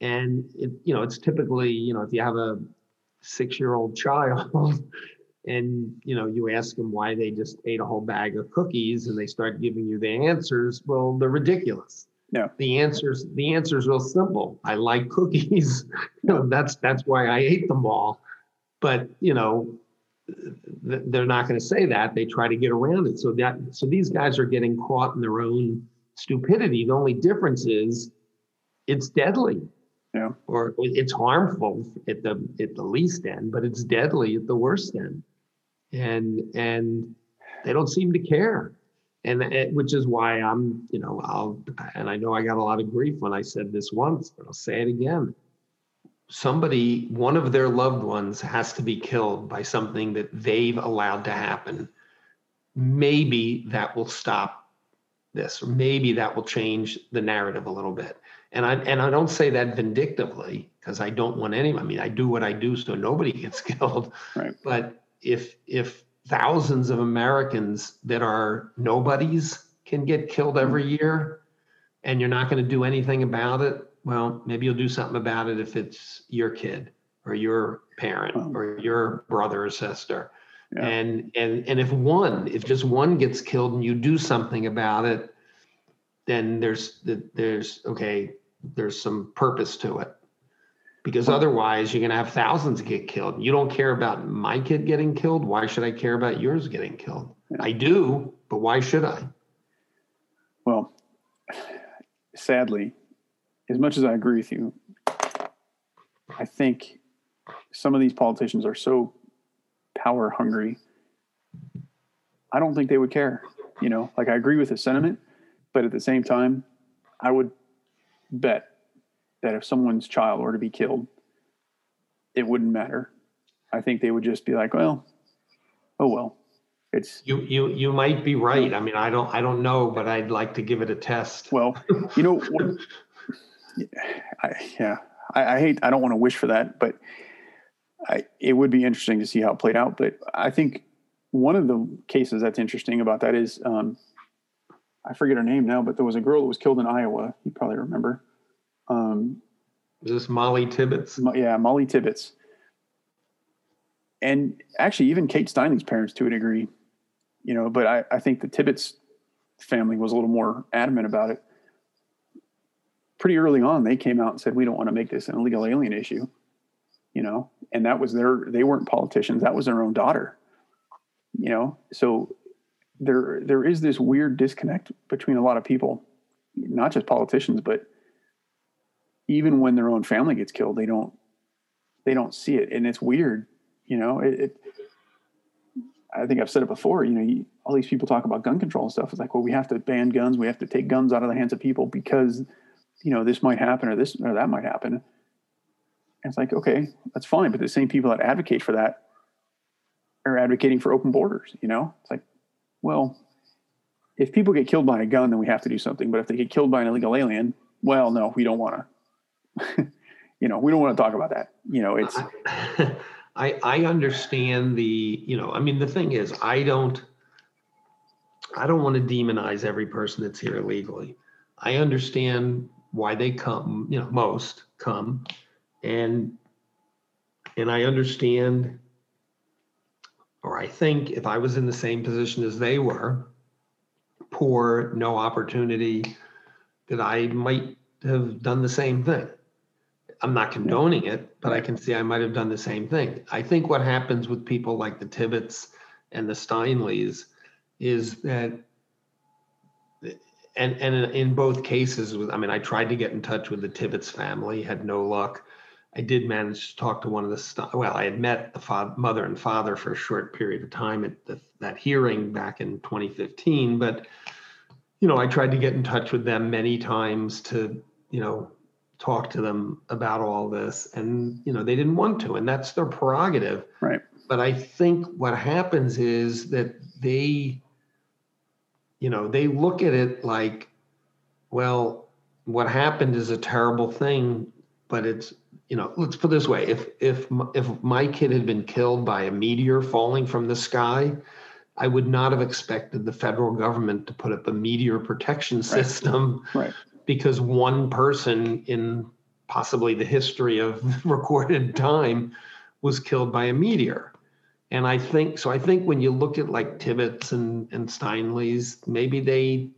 And it you know it's typically you know if you have a six year old child [laughs] and you know you ask them why they just ate a whole bag of cookies and they start giving you the answers well they're ridiculous Yeah. the answers the answers real simple. I like cookies. [laughs] You know that's that's why i ate them all. But you know th- they're not going to say that. They try to get around it. So that so these guys are getting caught in their own stupidity. The only difference is it's deadly. Yeah. or it's harmful at the at the least end but it's deadly at the worst end. And and they don't seem to care and it, which is why i'm you know i'll and i know i got a lot of grief when i said this once but i'll say it again. Somebody one of their loved ones has to be killed by something that they've allowed to happen. Maybe that will stop this or maybe that will change the narrative a little bit. And i and i don't say that vindictively because i don't want any i mean i do what i do so nobody gets [laughs] killed. Right. but if if thousands of americans that are nobodies can get killed every hmm. year and you're not going to do anything about it well maybe you'll do something about it if it's your kid or your parent or your brother or sister. Yeah. and and and if one if just one gets killed and you do something about it then there's there's okay there's some purpose to it because otherwise you're going to have thousands get killed you don't care about my kid getting killed why should i care about yours getting killed Yeah. i do but why should i Well, sadly, as much as I agree with you, I think some of these politicians are so power hungry. I don't think they would care. You know, like I agree with the sentiment, but at the same time, I would bet that if someone's child were to be killed, it wouldn't matter. I think they would just be like, well, oh well. It's you you you might be right i mean i don't i don't know but i'd like to give it a test Well, you know, what- [laughs] I, yeah, I, I hate, I don't want to wish for that, but I, it would be interesting to see how it played out. But I think one of the cases that's interesting about that is, um, I forget her name now, but there was a girl that was killed in Iowa. You probably remember. Um, is this molly tibbetts Mo- yeah, Molly Tibbetts. And actually, even Kate Steinle's parents to a degree, you know, but I, I think the Tibbetts family was a little more adamant about it. Pretty early on, they came out and said, we don't want to make this an illegal alien issue, you know, and that was their, they weren't politicians. That was their own daughter, you know, so there, there is this weird disconnect between a lot of people, not just politicians, but even when their own family gets killed, they don't they don't see it, and it's weird. You know, it. it I think I've said it before. You know, you, all these people talk about gun control and stuff. It's like, well, we have to ban guns. We have to take guns out of the hands of people because, you know, this might happen or this or that might happen. And it's like, okay, that's fine, but the same people that advocate for that are advocating for open borders. You know, it's like, well, if people get killed by a gun, then we have to do something. But if they get killed by an illegal alien, well, no, we don't want to. [laughs] you know, we don't want to talk about that. You know, it's [laughs] I I understand the you know I mean the thing is I don't I don't want to demonize every person that's here illegally. I understand why they come, you know, most come, and and I understand, or I think if I was in the same position as they were, poor, no opportunity, that I might have done the same thing. I'm not condoning it, but I can see I might have done the same thing. I think what happens with people like the Tibbetts and the Steinles is that, and and in both cases, I mean, I tried to get in touch with the Tibbetts family, had no luck. I did manage to talk to one of the well, I had met the father, mother and father for a short period of time at the, that hearing back in 2015, but you know, I tried to get in touch with them many times to you know talk to them about all this and you know they didn't want to and that's their prerogative right. but i think what happens is that they you know they look at it like well what happened is a terrible thing but it's you know let's put it this way if if if my kid had been killed by a meteor falling from the sky i would not have expected the federal government to put up a meteor protection system Right. Because one person in possibly the history of [laughs] recorded time was killed by a meteor. And I think so. I think when you look at like Tibbetts and, and Steinles, maybe they,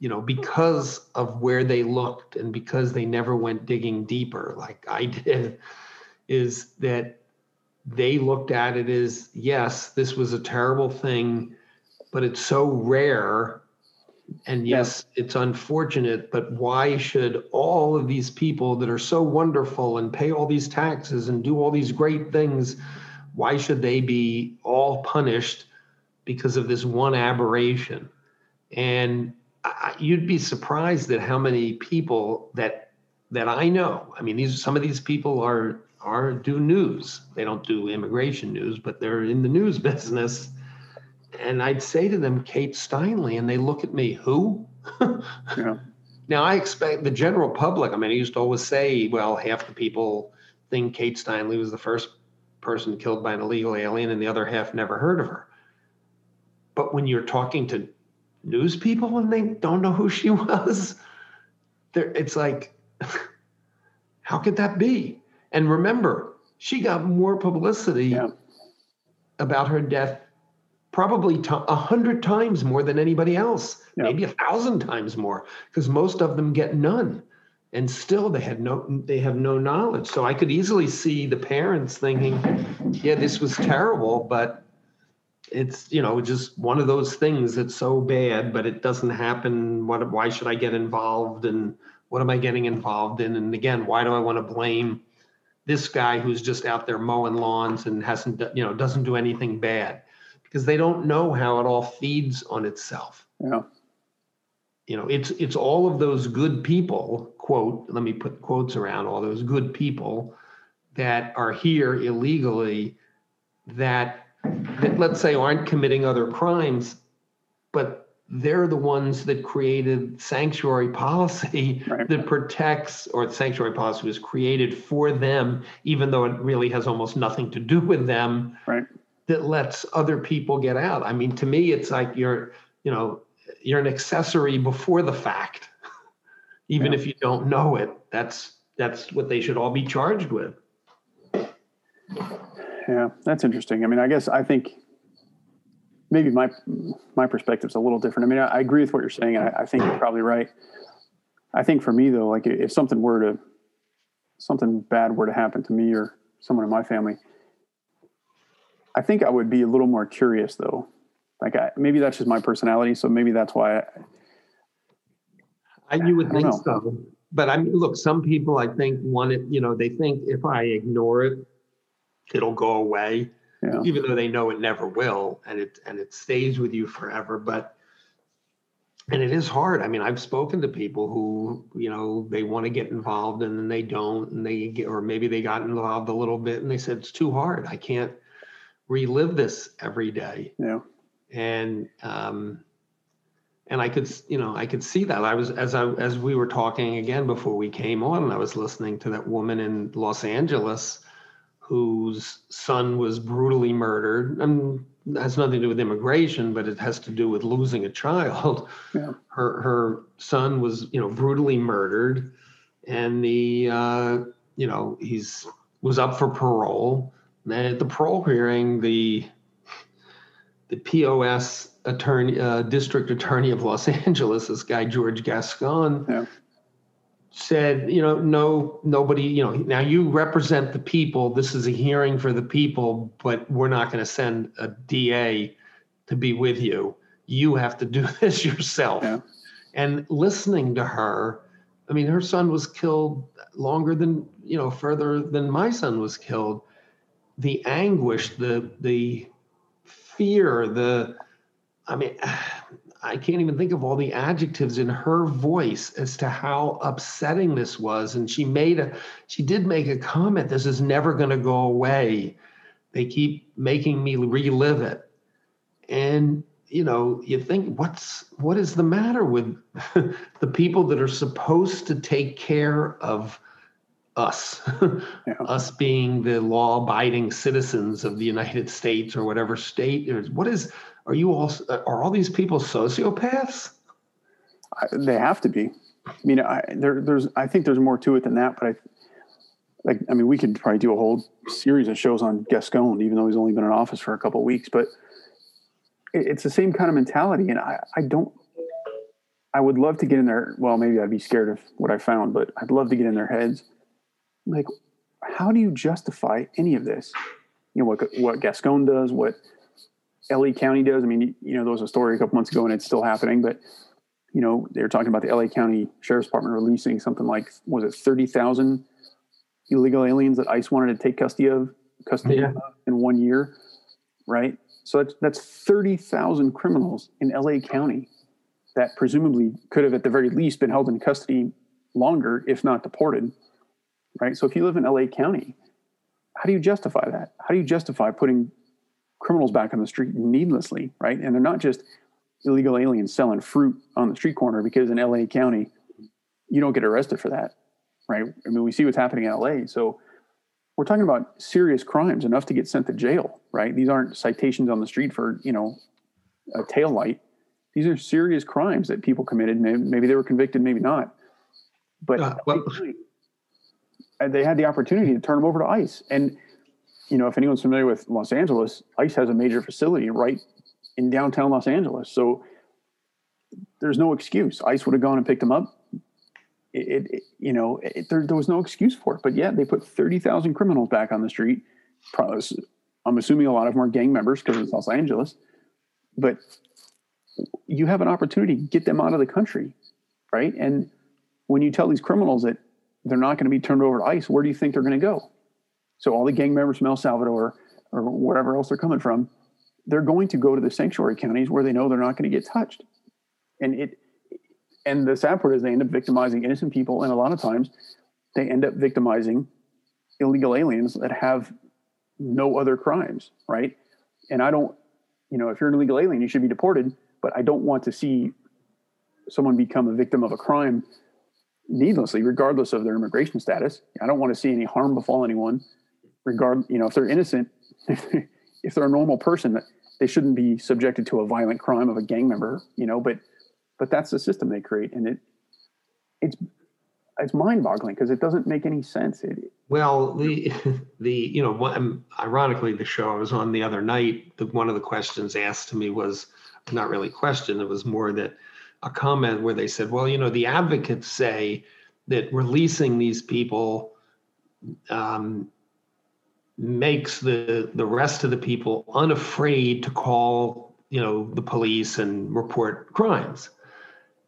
you know, because of where they looked and because they never went digging deeper like I did, is that they looked at it as yes, this was a terrible thing, but it's so rare. And yes, it's unfortunate, but why should all of these people that are so wonderful and pay all these taxes and do all these great things? why should they be all punished because of this one aberration? And I, you'd be surprised at how many people that that I know. I mean, these some of these people are are do news. They don't do immigration news, but they're in the news [laughs] business. And I'd say to them, Kate Steinle, and they look at me, who? [laughs] yeah. Now I expect the general public. I mean, I used to always say, well, half the people think Kate Steinle was the first person killed by an illegal alien and the other half never heard of her. But when you're talking to news people and they don't know who she [laughs] was, it's like, [laughs] how could that be? And remember, she got more publicity yeah. about her death probably a hundred times more than anybody else, yeah. maybe a thousand times more, because most of them get none. And still they had no they have no knowledge. So i could easily see the parents thinking yeah this was terrible but it's you know just one of those things that's so bad but it doesn't happen. What why should i get involved? And what am i getting involved in? And again why do i want to blame this guy who's just out there mowing lawns and hasn't you know doesn't do anything bad because they don't know how it all feeds on itself. Yeah. You know it's it's all of those good people quote let me put quotes around all those good people that are here illegally that, that let's say aren't committing other crimes but they're the ones that created sanctuary policy right. that protects or sanctuary policy was created for them even though it really has almost nothing to do with them. Right that lets other people get out. I mean to me it's like you're you know you're an accessory before the fact [laughs] even yeah. if you don't know it. That's that's what they should all be charged with. Yeah that's interesting. I mean i guess i think maybe my my perspective is a little different. I mean i, I agree with what you're saying I, I, think you're probably right. I think for me though like if something were to something bad were to happen to me or someone in my family i think i would be a little more curious though like I, maybe that's just my personality, so maybe that's why. I, I you would think know. so, but I mean, look, some people I think want it. You know, they think if I ignore it, it'll go away, yeah. even though they know it never will, and it and it stays with you forever. But and it is hard. I mean, I've spoken to people who, you know, they want to get involved and then they don't, and they get, or maybe they got involved a little bit and they said it's too hard. I can't relive this every day. Yeah. And um, and I could you know I could see that. I was as I as we were talking again before we came on and I was listening to that woman in Los Angeles whose son was brutally murdered. And has nothing to do with immigration but it has to do with losing a child. Yeah. her her son was you know brutally murdered. And the uh, you know he's was up for parole and at the parole hearing the the POS attorney, uh, district attorney of Los [laughs] Angeles, this guy George Gascon, yeah. said, you know, no, nobody, you know, now you represent the people. This is a hearing for the people, but we're not going to send a DA to be with you. You have to do [laughs] this yourself. Yeah. And listening to her, I mean, her son was killed longer than, you know, further than my son was killed. The anguish, the the fear, the, I mean, I can't even think of all the adjectives in her voice as to how upsetting this was. And she made a, she did make a comment this is never going to go away. They keep making me relive it. And, you know, you think, what's, what is the matter with [laughs] the people that are supposed to take care of us, [laughs] yeah. us being the law abiding citizens of the United States or whatever state. What is, are you all, are all these people sociopaths? I, they have to be. I mean, I, there, there's, I think there's more to it than that, but I, like I mean, we could probably do a whole series of shows on Gascon, even though he's only been in office for a couple of weeks. But it, it's the same kind of mentality, and I, I don't. I would love to get in there. Well, maybe I'd be scared of what I found, but I'd love to get in their heads. Like, how do you justify any of this? You know what what Gascon does, what LA County does. I mean, you know, there was a story a couple months ago, and it's still happening. But you know, they were talking about the LA County Sheriff's Department releasing something like was it thirty thousand illegal aliens that ICE wanted to take custody of custody Yeah. of in one year, right? So that's that's thirty thousand criminals in LA County that presumably could have at the very least been held in custody longer, if not deported, right? So if you live in LA County, how do you justify that? How do you justify putting criminals back on the street needlessly, right? And they're not just illegal aliens selling fruit on the street corner because in LA County, you don't get arrested for that, right? I mean, we see what's happening in LA. So we're talking about serious crimes enough to get sent to jail, right? These aren't citations on the street for, you know, a tail light. These are serious crimes that people committed. Maybe, maybe they were convicted, maybe not. But Uh, well- they had the opportunity to turn them over to ICE. And, you know, if anyone's familiar with Los Angeles, ICE has a major facility right in downtown Los Angeles. So there's no excuse. ICE would have gone and picked them up. It, it- you know, it, there, there was no excuse for it. But yeah, they put 30,000 criminals back on the street. I'm assuming a lot of them are gang members because it's Los Angeles. But you have an opportunity to get them out of the country, right? And when you tell these criminals that they're not going to be turned over to ICE, where do you think they're going to go? So all the gang members from El Salvador or wherever else they're coming from, they're going to go to the sanctuary counties where they know they're not going to get touched. And it and the sad part is they end up victimizing innocent people, and a lot of times they end up victimizing illegal aliens that have no other crimes, right? And I don't, you know, if you're an illegal alien, you should be deported, but I don't want to see someone become a victim of a crime needlessly, regardless of their immigration status. I don't want to see any harm befall anyone, regard, you know, if they're innocent, [laughs] if they're a normal person, they shouldn't be subjected to a violent crime of a gang member, you know, but but that's the system they create and it it's it's mind-boggling because it doesn't make any sense. It, Well, the [laughs] the you know um, ironically the show I was on the other night, the, one of the questions asked to me was not really question. It was more that a comment where they said, well, you know, the advocates say that releasing these people um, makes the the rest of the people unafraid to call you know the police and report crimes.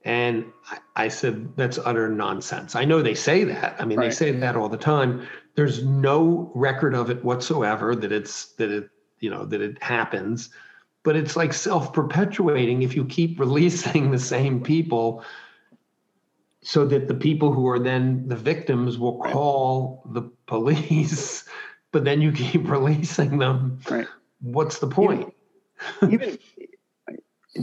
And I- I said, that's utter nonsense. I know they say that. I mean, they say that all the time. There's no record of it whatsoever that it's that it you know that it happens. But it's like self-perpetuating if you keep [laughs] releasing the same people so that the people who are then the victims will call the [laughs] police, but then you keep [laughs] releasing them. Right. What's the point? even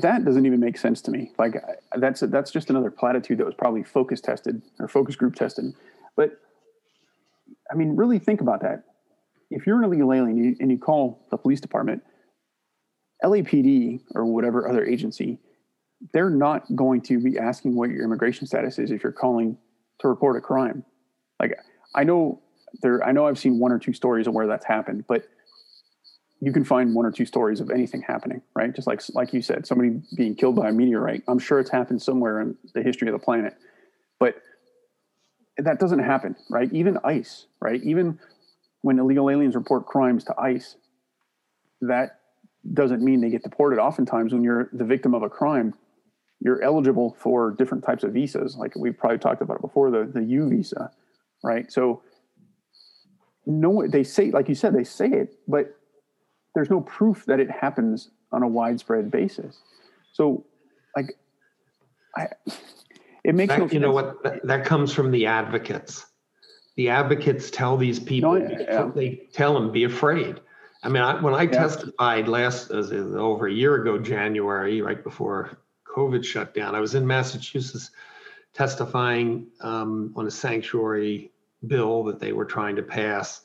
that doesn't even make sense to me. Like that's that's just another platitude that was probably focus tested or focus group tested. But I mean, really think about that. If you're an illegal alien you- and you call the police department, LAPD or whatever other agency, they're not going to be asking what your immigration status is if you're calling to report a crime. Like I know there, I know I've seen one or two stories of where that's happened, but you can find one or two stories of anything happening, right? Just like like you said, somebody being killed by a meteorite. I'm sure it's happened somewhere in the history of the planet, but that doesn't happen, right? Even ICE, right? Even when illegal aliens report crimes to ICE, that doesn't mean they get deported. Oftentimes, when you're the victim of a crime, you're eligible for different types of visas. Like we've probably talked about it before, the the U visa, right? So no, they say, like you said, they say it, but there's no proof that it happens on a widespread basis. So, like, I, it makes no you know what? That, that comes from the advocates. The advocates tell these oh, people, No, yeah, yeah. they tell them, be afraid. I mean, I, when I testified last, as in over a year ago, January, right before COVID shut down, I was in Massachusetts testifying um, on a sanctuary bill that they were trying to pass.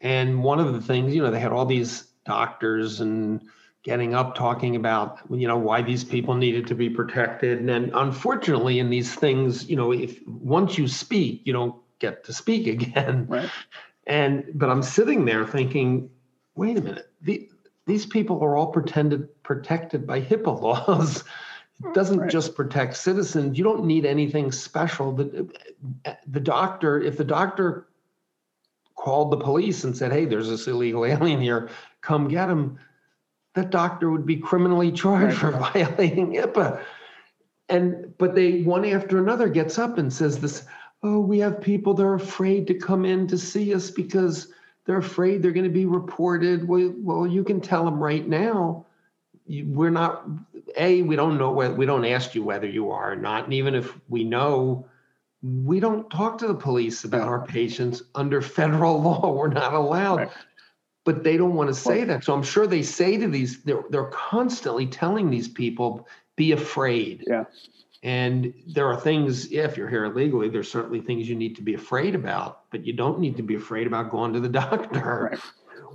And one of the things, you know, they had all these doctors and getting up talking about, you know, why these people needed to be protected. And then unfortunately, in these things, you know, if once you speak, you don't get to speak [laughs] again. Right. And but I'm sitting there thinking, wait a minute, the, these people are all pretended protected by HIPAA laws. [laughs] It doesn't Right. just protect citizens. You don't need anything special. The, the doctor, if the doctor called the police and said, "Hey, there's this illegal alien here, come get him," that doctor would be criminally charged for [laughs] violating HIPAA. And but they one after another gets up and says this, "Oh, we have people that are afraid to come in to see us because they're afraid they're going to be reported." Well, well, you can tell them right now. We're not. A, we don't know we don't ask you whether you are or not, and even if we know, we don't talk to the police about our patients under federal [laughs] law. We're not allowed. Right. But they don't want to say that. So I'm sure they say to these, they're, they're constantly telling these people, be afraid. Yeah. And there are things, if you're here illegally, there's certainly things you need to be afraid about, but you don't need to be afraid about going to the [laughs] doctor. Right.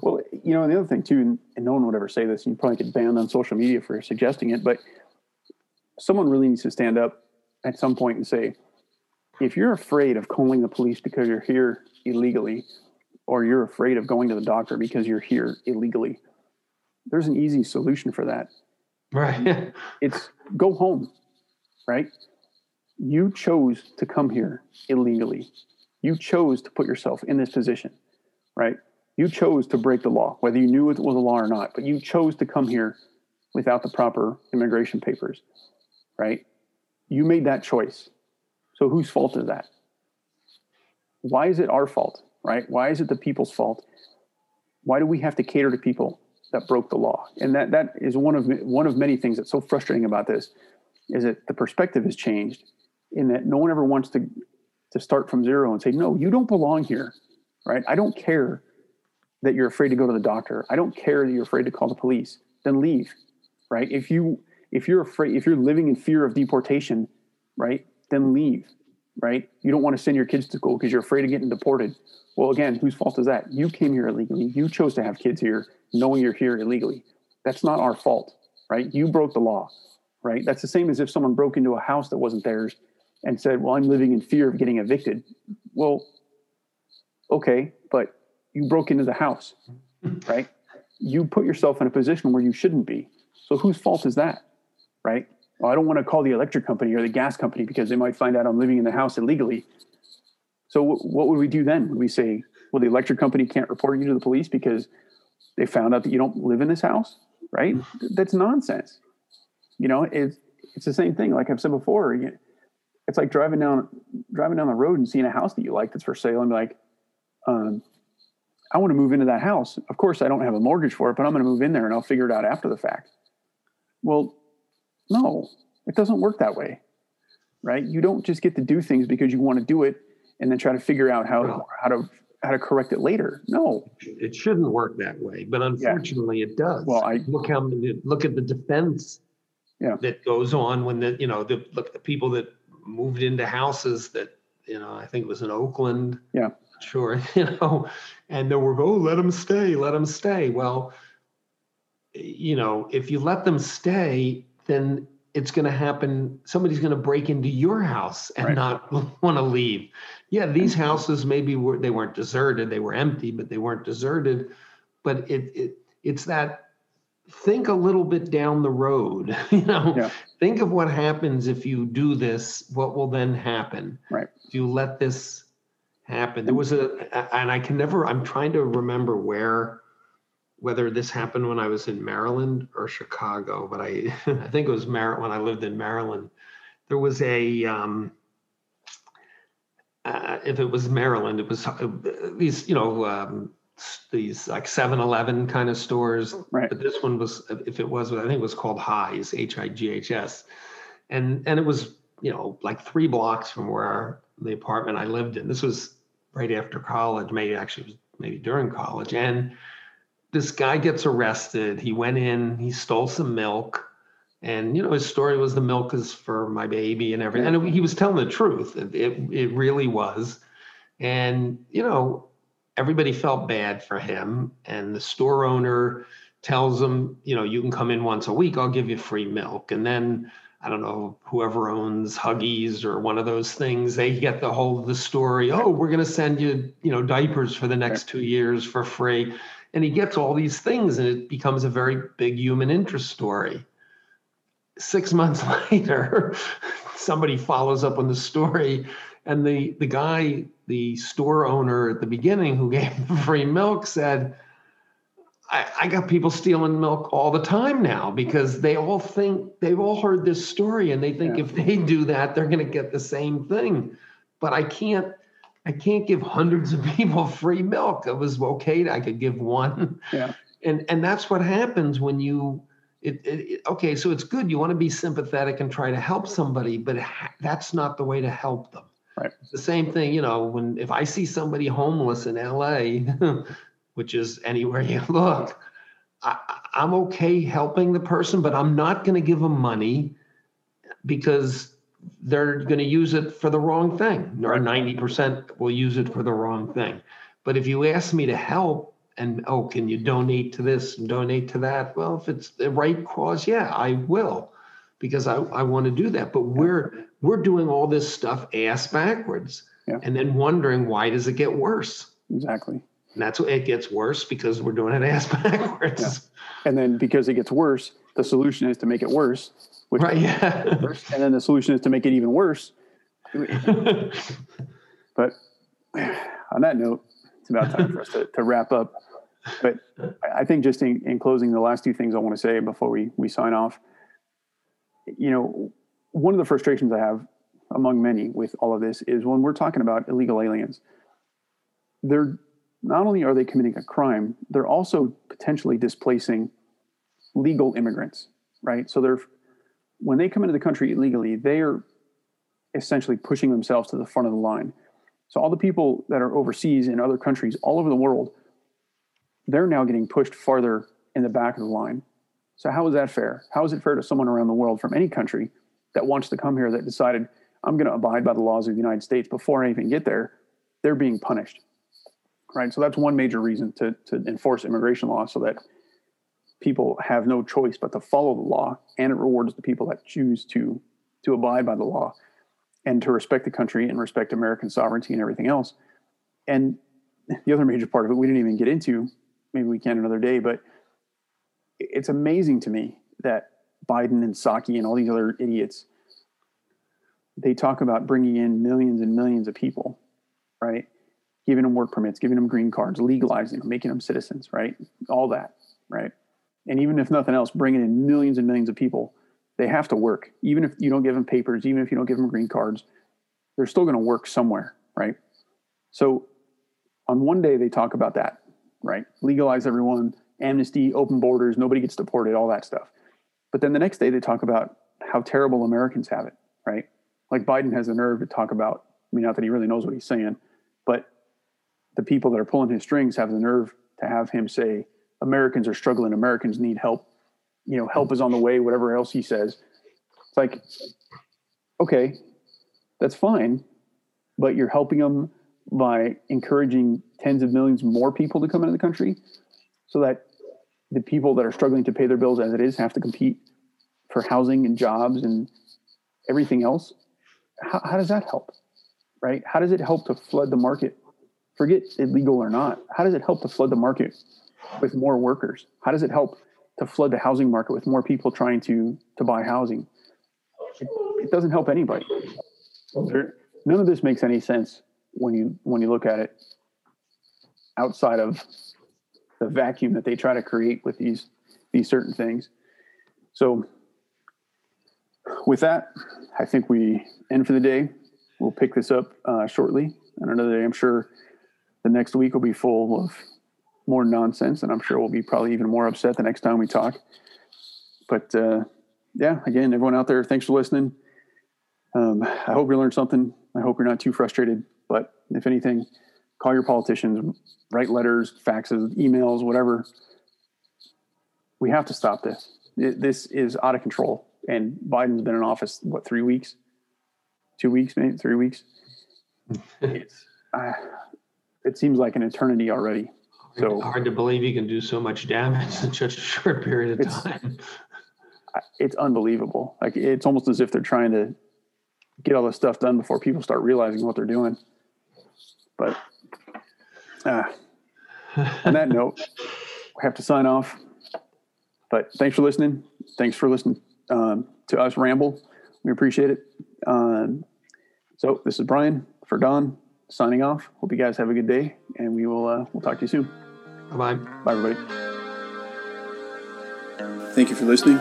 Well, you know, and the other thing too, and, and no one would ever say this, and you probably get banned on social media for suggesting it, but someone really needs to stand up at some point and say, if you're afraid of calling the police because you're here illegally, or you're afraid of going to the doctor because you're here illegally, there's an easy solution for that. Right. [laughs] It's go home, right? You chose to come here illegally. You chose to put yourself in this position, right? You chose to break the law, whether you knew it was a law or not, but you chose to come here without the proper immigration papers, right? You made that choice. So whose fault is that? Why is it our fault, right? Why is it the people's fault? Why do we have to cater to people that broke the law? And that that is one of one of many things that's so frustrating about this is that the perspective has changed in that no one ever wants to to start from zero and say, no, you don't belong here, right? I don't care that you're afraid to go to the doctor. I don't care that you're afraid to call the police. Then leave, right? If you if you're afraid, if you're living in fear of deportation, right? Then leave, right? You don't want to send your kids to school because you're afraid of getting deported. Well, again, whose fault is that? You came here illegally. You chose to have kids here, knowing you're here illegally. That's not our fault, right? You broke the law, right? That's the same as if someone broke into a house that wasn't theirs and said, "Well, I'm living in fear of getting evicted." Well, okay, but you broke into the house, right? You put yourself in a position where you shouldn't be. So whose fault is that, right? Well, I don't want to call the electric company or the gas company because they might find out I'm living in the house illegally. So wh- what would we do then? Would we say, well, the electric company can't report you to the police because they found out that you don't live in this house, right? That's nonsense. You know, it's it's the same thing. Like I've said before, you- it's like driving down driving down the road and seeing a house that you like that's for sale and be like, um, I want to move into that house. Of course, I don't have a mortgage for it, but I'm going to move in there and I'll figure it out after the fact. Well, no, it doesn't work that way, right? You don't just get to do things because you want to do it and then try to figure out how Well- how to how to correct it later. No, It shouldn't work that way, but unfortunately it does. Well, I- look how many, look at the defense Yeah. that goes on when the, you know, the, look, the people that moved into houses that, you know, I think it was in Oakland. Yeah. Sure, [laughs] you know, and they were, oh, let them stay, let them stay. Well, you know, if you let them stay, then it's going to happen. Somebody's going to break into your house and Right. not [laughs] want to leave. Yeah, these houses maybe were they weren't deserted; they were empty, but they weren't deserted. But it it it's that think a little bit down the road. [laughs] You know, Yeah. think of what happens if you do this. What will then happen? Right. If you let this happen, there was a, and I can never. I'm trying to remember where whether this happened when I was in Maryland or Chicago, but I [laughs] I think it was Mar- when I lived in Maryland. There was a um, uh, if it was Maryland, it was uh, these you know um, these like 7-Eleven kind of stores. Right. But this one was if it was I think it was called Highs H I G H S, and and it was you know like three blocks from where the apartment I lived in. This was right after college, maybe actually was maybe during college, and this guy gets arrested. He went in, he stole some milk. And you know his story was the milk is for my baby and everything. And he was telling the truth. It, it it really was. And you know everybody felt bad for him. And the store owner tells him, you know, you can come in once a week. I'll give you free milk. And then I don't know, whoever owns Huggies or one of those things, they get the whole of the story. Oh, we're going to send you, you know, diapers for the next two years for free. And he gets all these things and it becomes a very big human interest story. Six months [laughs] later, somebody follows up on the story and the, the guy, the store owner at the beginning who [laughs] gave the free milk said, I, I got people stealing milk all the time now because they all think they've all heard this story and they think Yeah. if they do that, they're going to get the same thing. But I can't, I can't give hundreds of people [laughs] free milk. It was okay. I could give one. Yeah. And and that's what happens when you. It, it, it- okay, so it's good. You want to be sympathetic and try to help somebody, but ha- that's not the way to help them. Right. It's the same thing, you know. When if I see somebody homeless in LA, [laughs] which is anywhere you look, I, I'm okay helping the person, but I'm not going to give them money because they're going to use it for the wrong thing, or ninety percent will use it for the wrong thing. But if you ask me to help, and oh, can you donate to this and donate to that? Well, if it's the right cause, yeah, I will, because I, I want to do that. But we're we're doing all this stuff ass backwards, Yeah. and then wondering why does it get worse? Exactly. And that's what it gets worse because we're doing it ass [laughs] backwards. Yeah. And then because it gets worse, the solution is to make it worse. Which Right? Yeah. And then the solution is to make it even worse. [laughs] But [sighs] on that note, it's about time for us to, to wrap up. But I- I think just in, in closing, the last two things I want to say before we, we sign off, you know, one of the frustrations I have among many with all of this is when we're talking about illegal aliens, they're not only are they committing a crime, they're also potentially displacing legal immigrants, right? So they're when they come into the country illegally, they are essentially pushing themselves to the front of the line. So all the people that are overseas in other countries all over the world, they're now getting pushed farther in the back of the line. So how is that fair? How is it fair to someone around the world from any country that wants to come here that decided I'm going to abide by the laws of the United States before I even get there? They're being punished, right? So that's one major reason to to enforce immigration law so that people have no choice but to follow the law, and it rewards the people that choose to to abide by the law and to respect the country and respect American sovereignty and everything else. And the other major part of it we didn't even get into, maybe we can another day, but it's amazing to me that Biden and Psaki and all these other idiots they talk about bringing in millions and millions of people, right? Giving them work permits, giving them green cards, legalizing making them citizens, right? All that, right? And even if nothing else, bringing in millions and millions of people, they have to work. Even if you don't give them papers, even if you don't give them green cards, they're still going to work somewhere, right? So on one day they talk about that, right? Legalize everyone, amnesty, open borders, nobody gets deported, all that stuff. But then the next day they talk about how terrible Americans have it, right? Like Biden has the nerve to talk about, I mean, not that he really knows what he's saying, but the people that are pulling his strings have the nerve to have him say, Americans are struggling, Americans need help, you know, help is on the way, whatever else he says. It's like, okay, that's fine, but you're helping them by encouraging tens of millions more people to come into the country so that the people that are struggling to pay their bills as it is have to compete for housing and jobs and everything else. How, how does that help? Right? How does it help to flood the market? Forget illegal or not. How does it help to flood the market with more workers? How does it help to flood the housing market with more people trying to to buy housing? It, it doesn't help anybody. There, none of this makes any sense when you when you look at it outside of the vacuum that they try to create with these these certain things. So with that, I think we end for the day. We'll pick this up uh, shortly and another day. I'm sure the next week will be full of more nonsense, and I'm sure we'll be probably even more upset the next time we talk. But uh, yeah, again, everyone out there, thanks for listening. Um, I hope you learned something. I hope you're not too frustrated. But if anything, call your politicians, write letters, faxes, emails, whatever. We have to stop this. This is out of control. And Biden's been in office, what, three weeks? Two weeks, maybe three weeks? [laughs] it's, uh, it seems like an eternity already. So hard to believe you can do so much damage in such a short period of It's- time. it's unbelievable. Like it's almost as if they're trying to get all this stuff done before people start realizing what they're doing. But uh, on that note, we have to sign off. But thanks for listening. Thanks for listening um, to us ramble. We appreciate it. Um, so this is Brian for Don signing off. Hope you guys have a good day, and we will uh, we'll talk to you soon. Bye Bye, Bye everybody. Thank you for listening.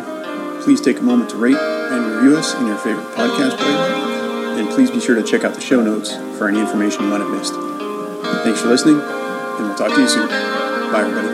Please take a moment to rate and review us in your favorite podcast player, and please be sure to check out the show notes for any information you might have missed. Thanks for listening, and we'll talk to you soon. Bye, everybody.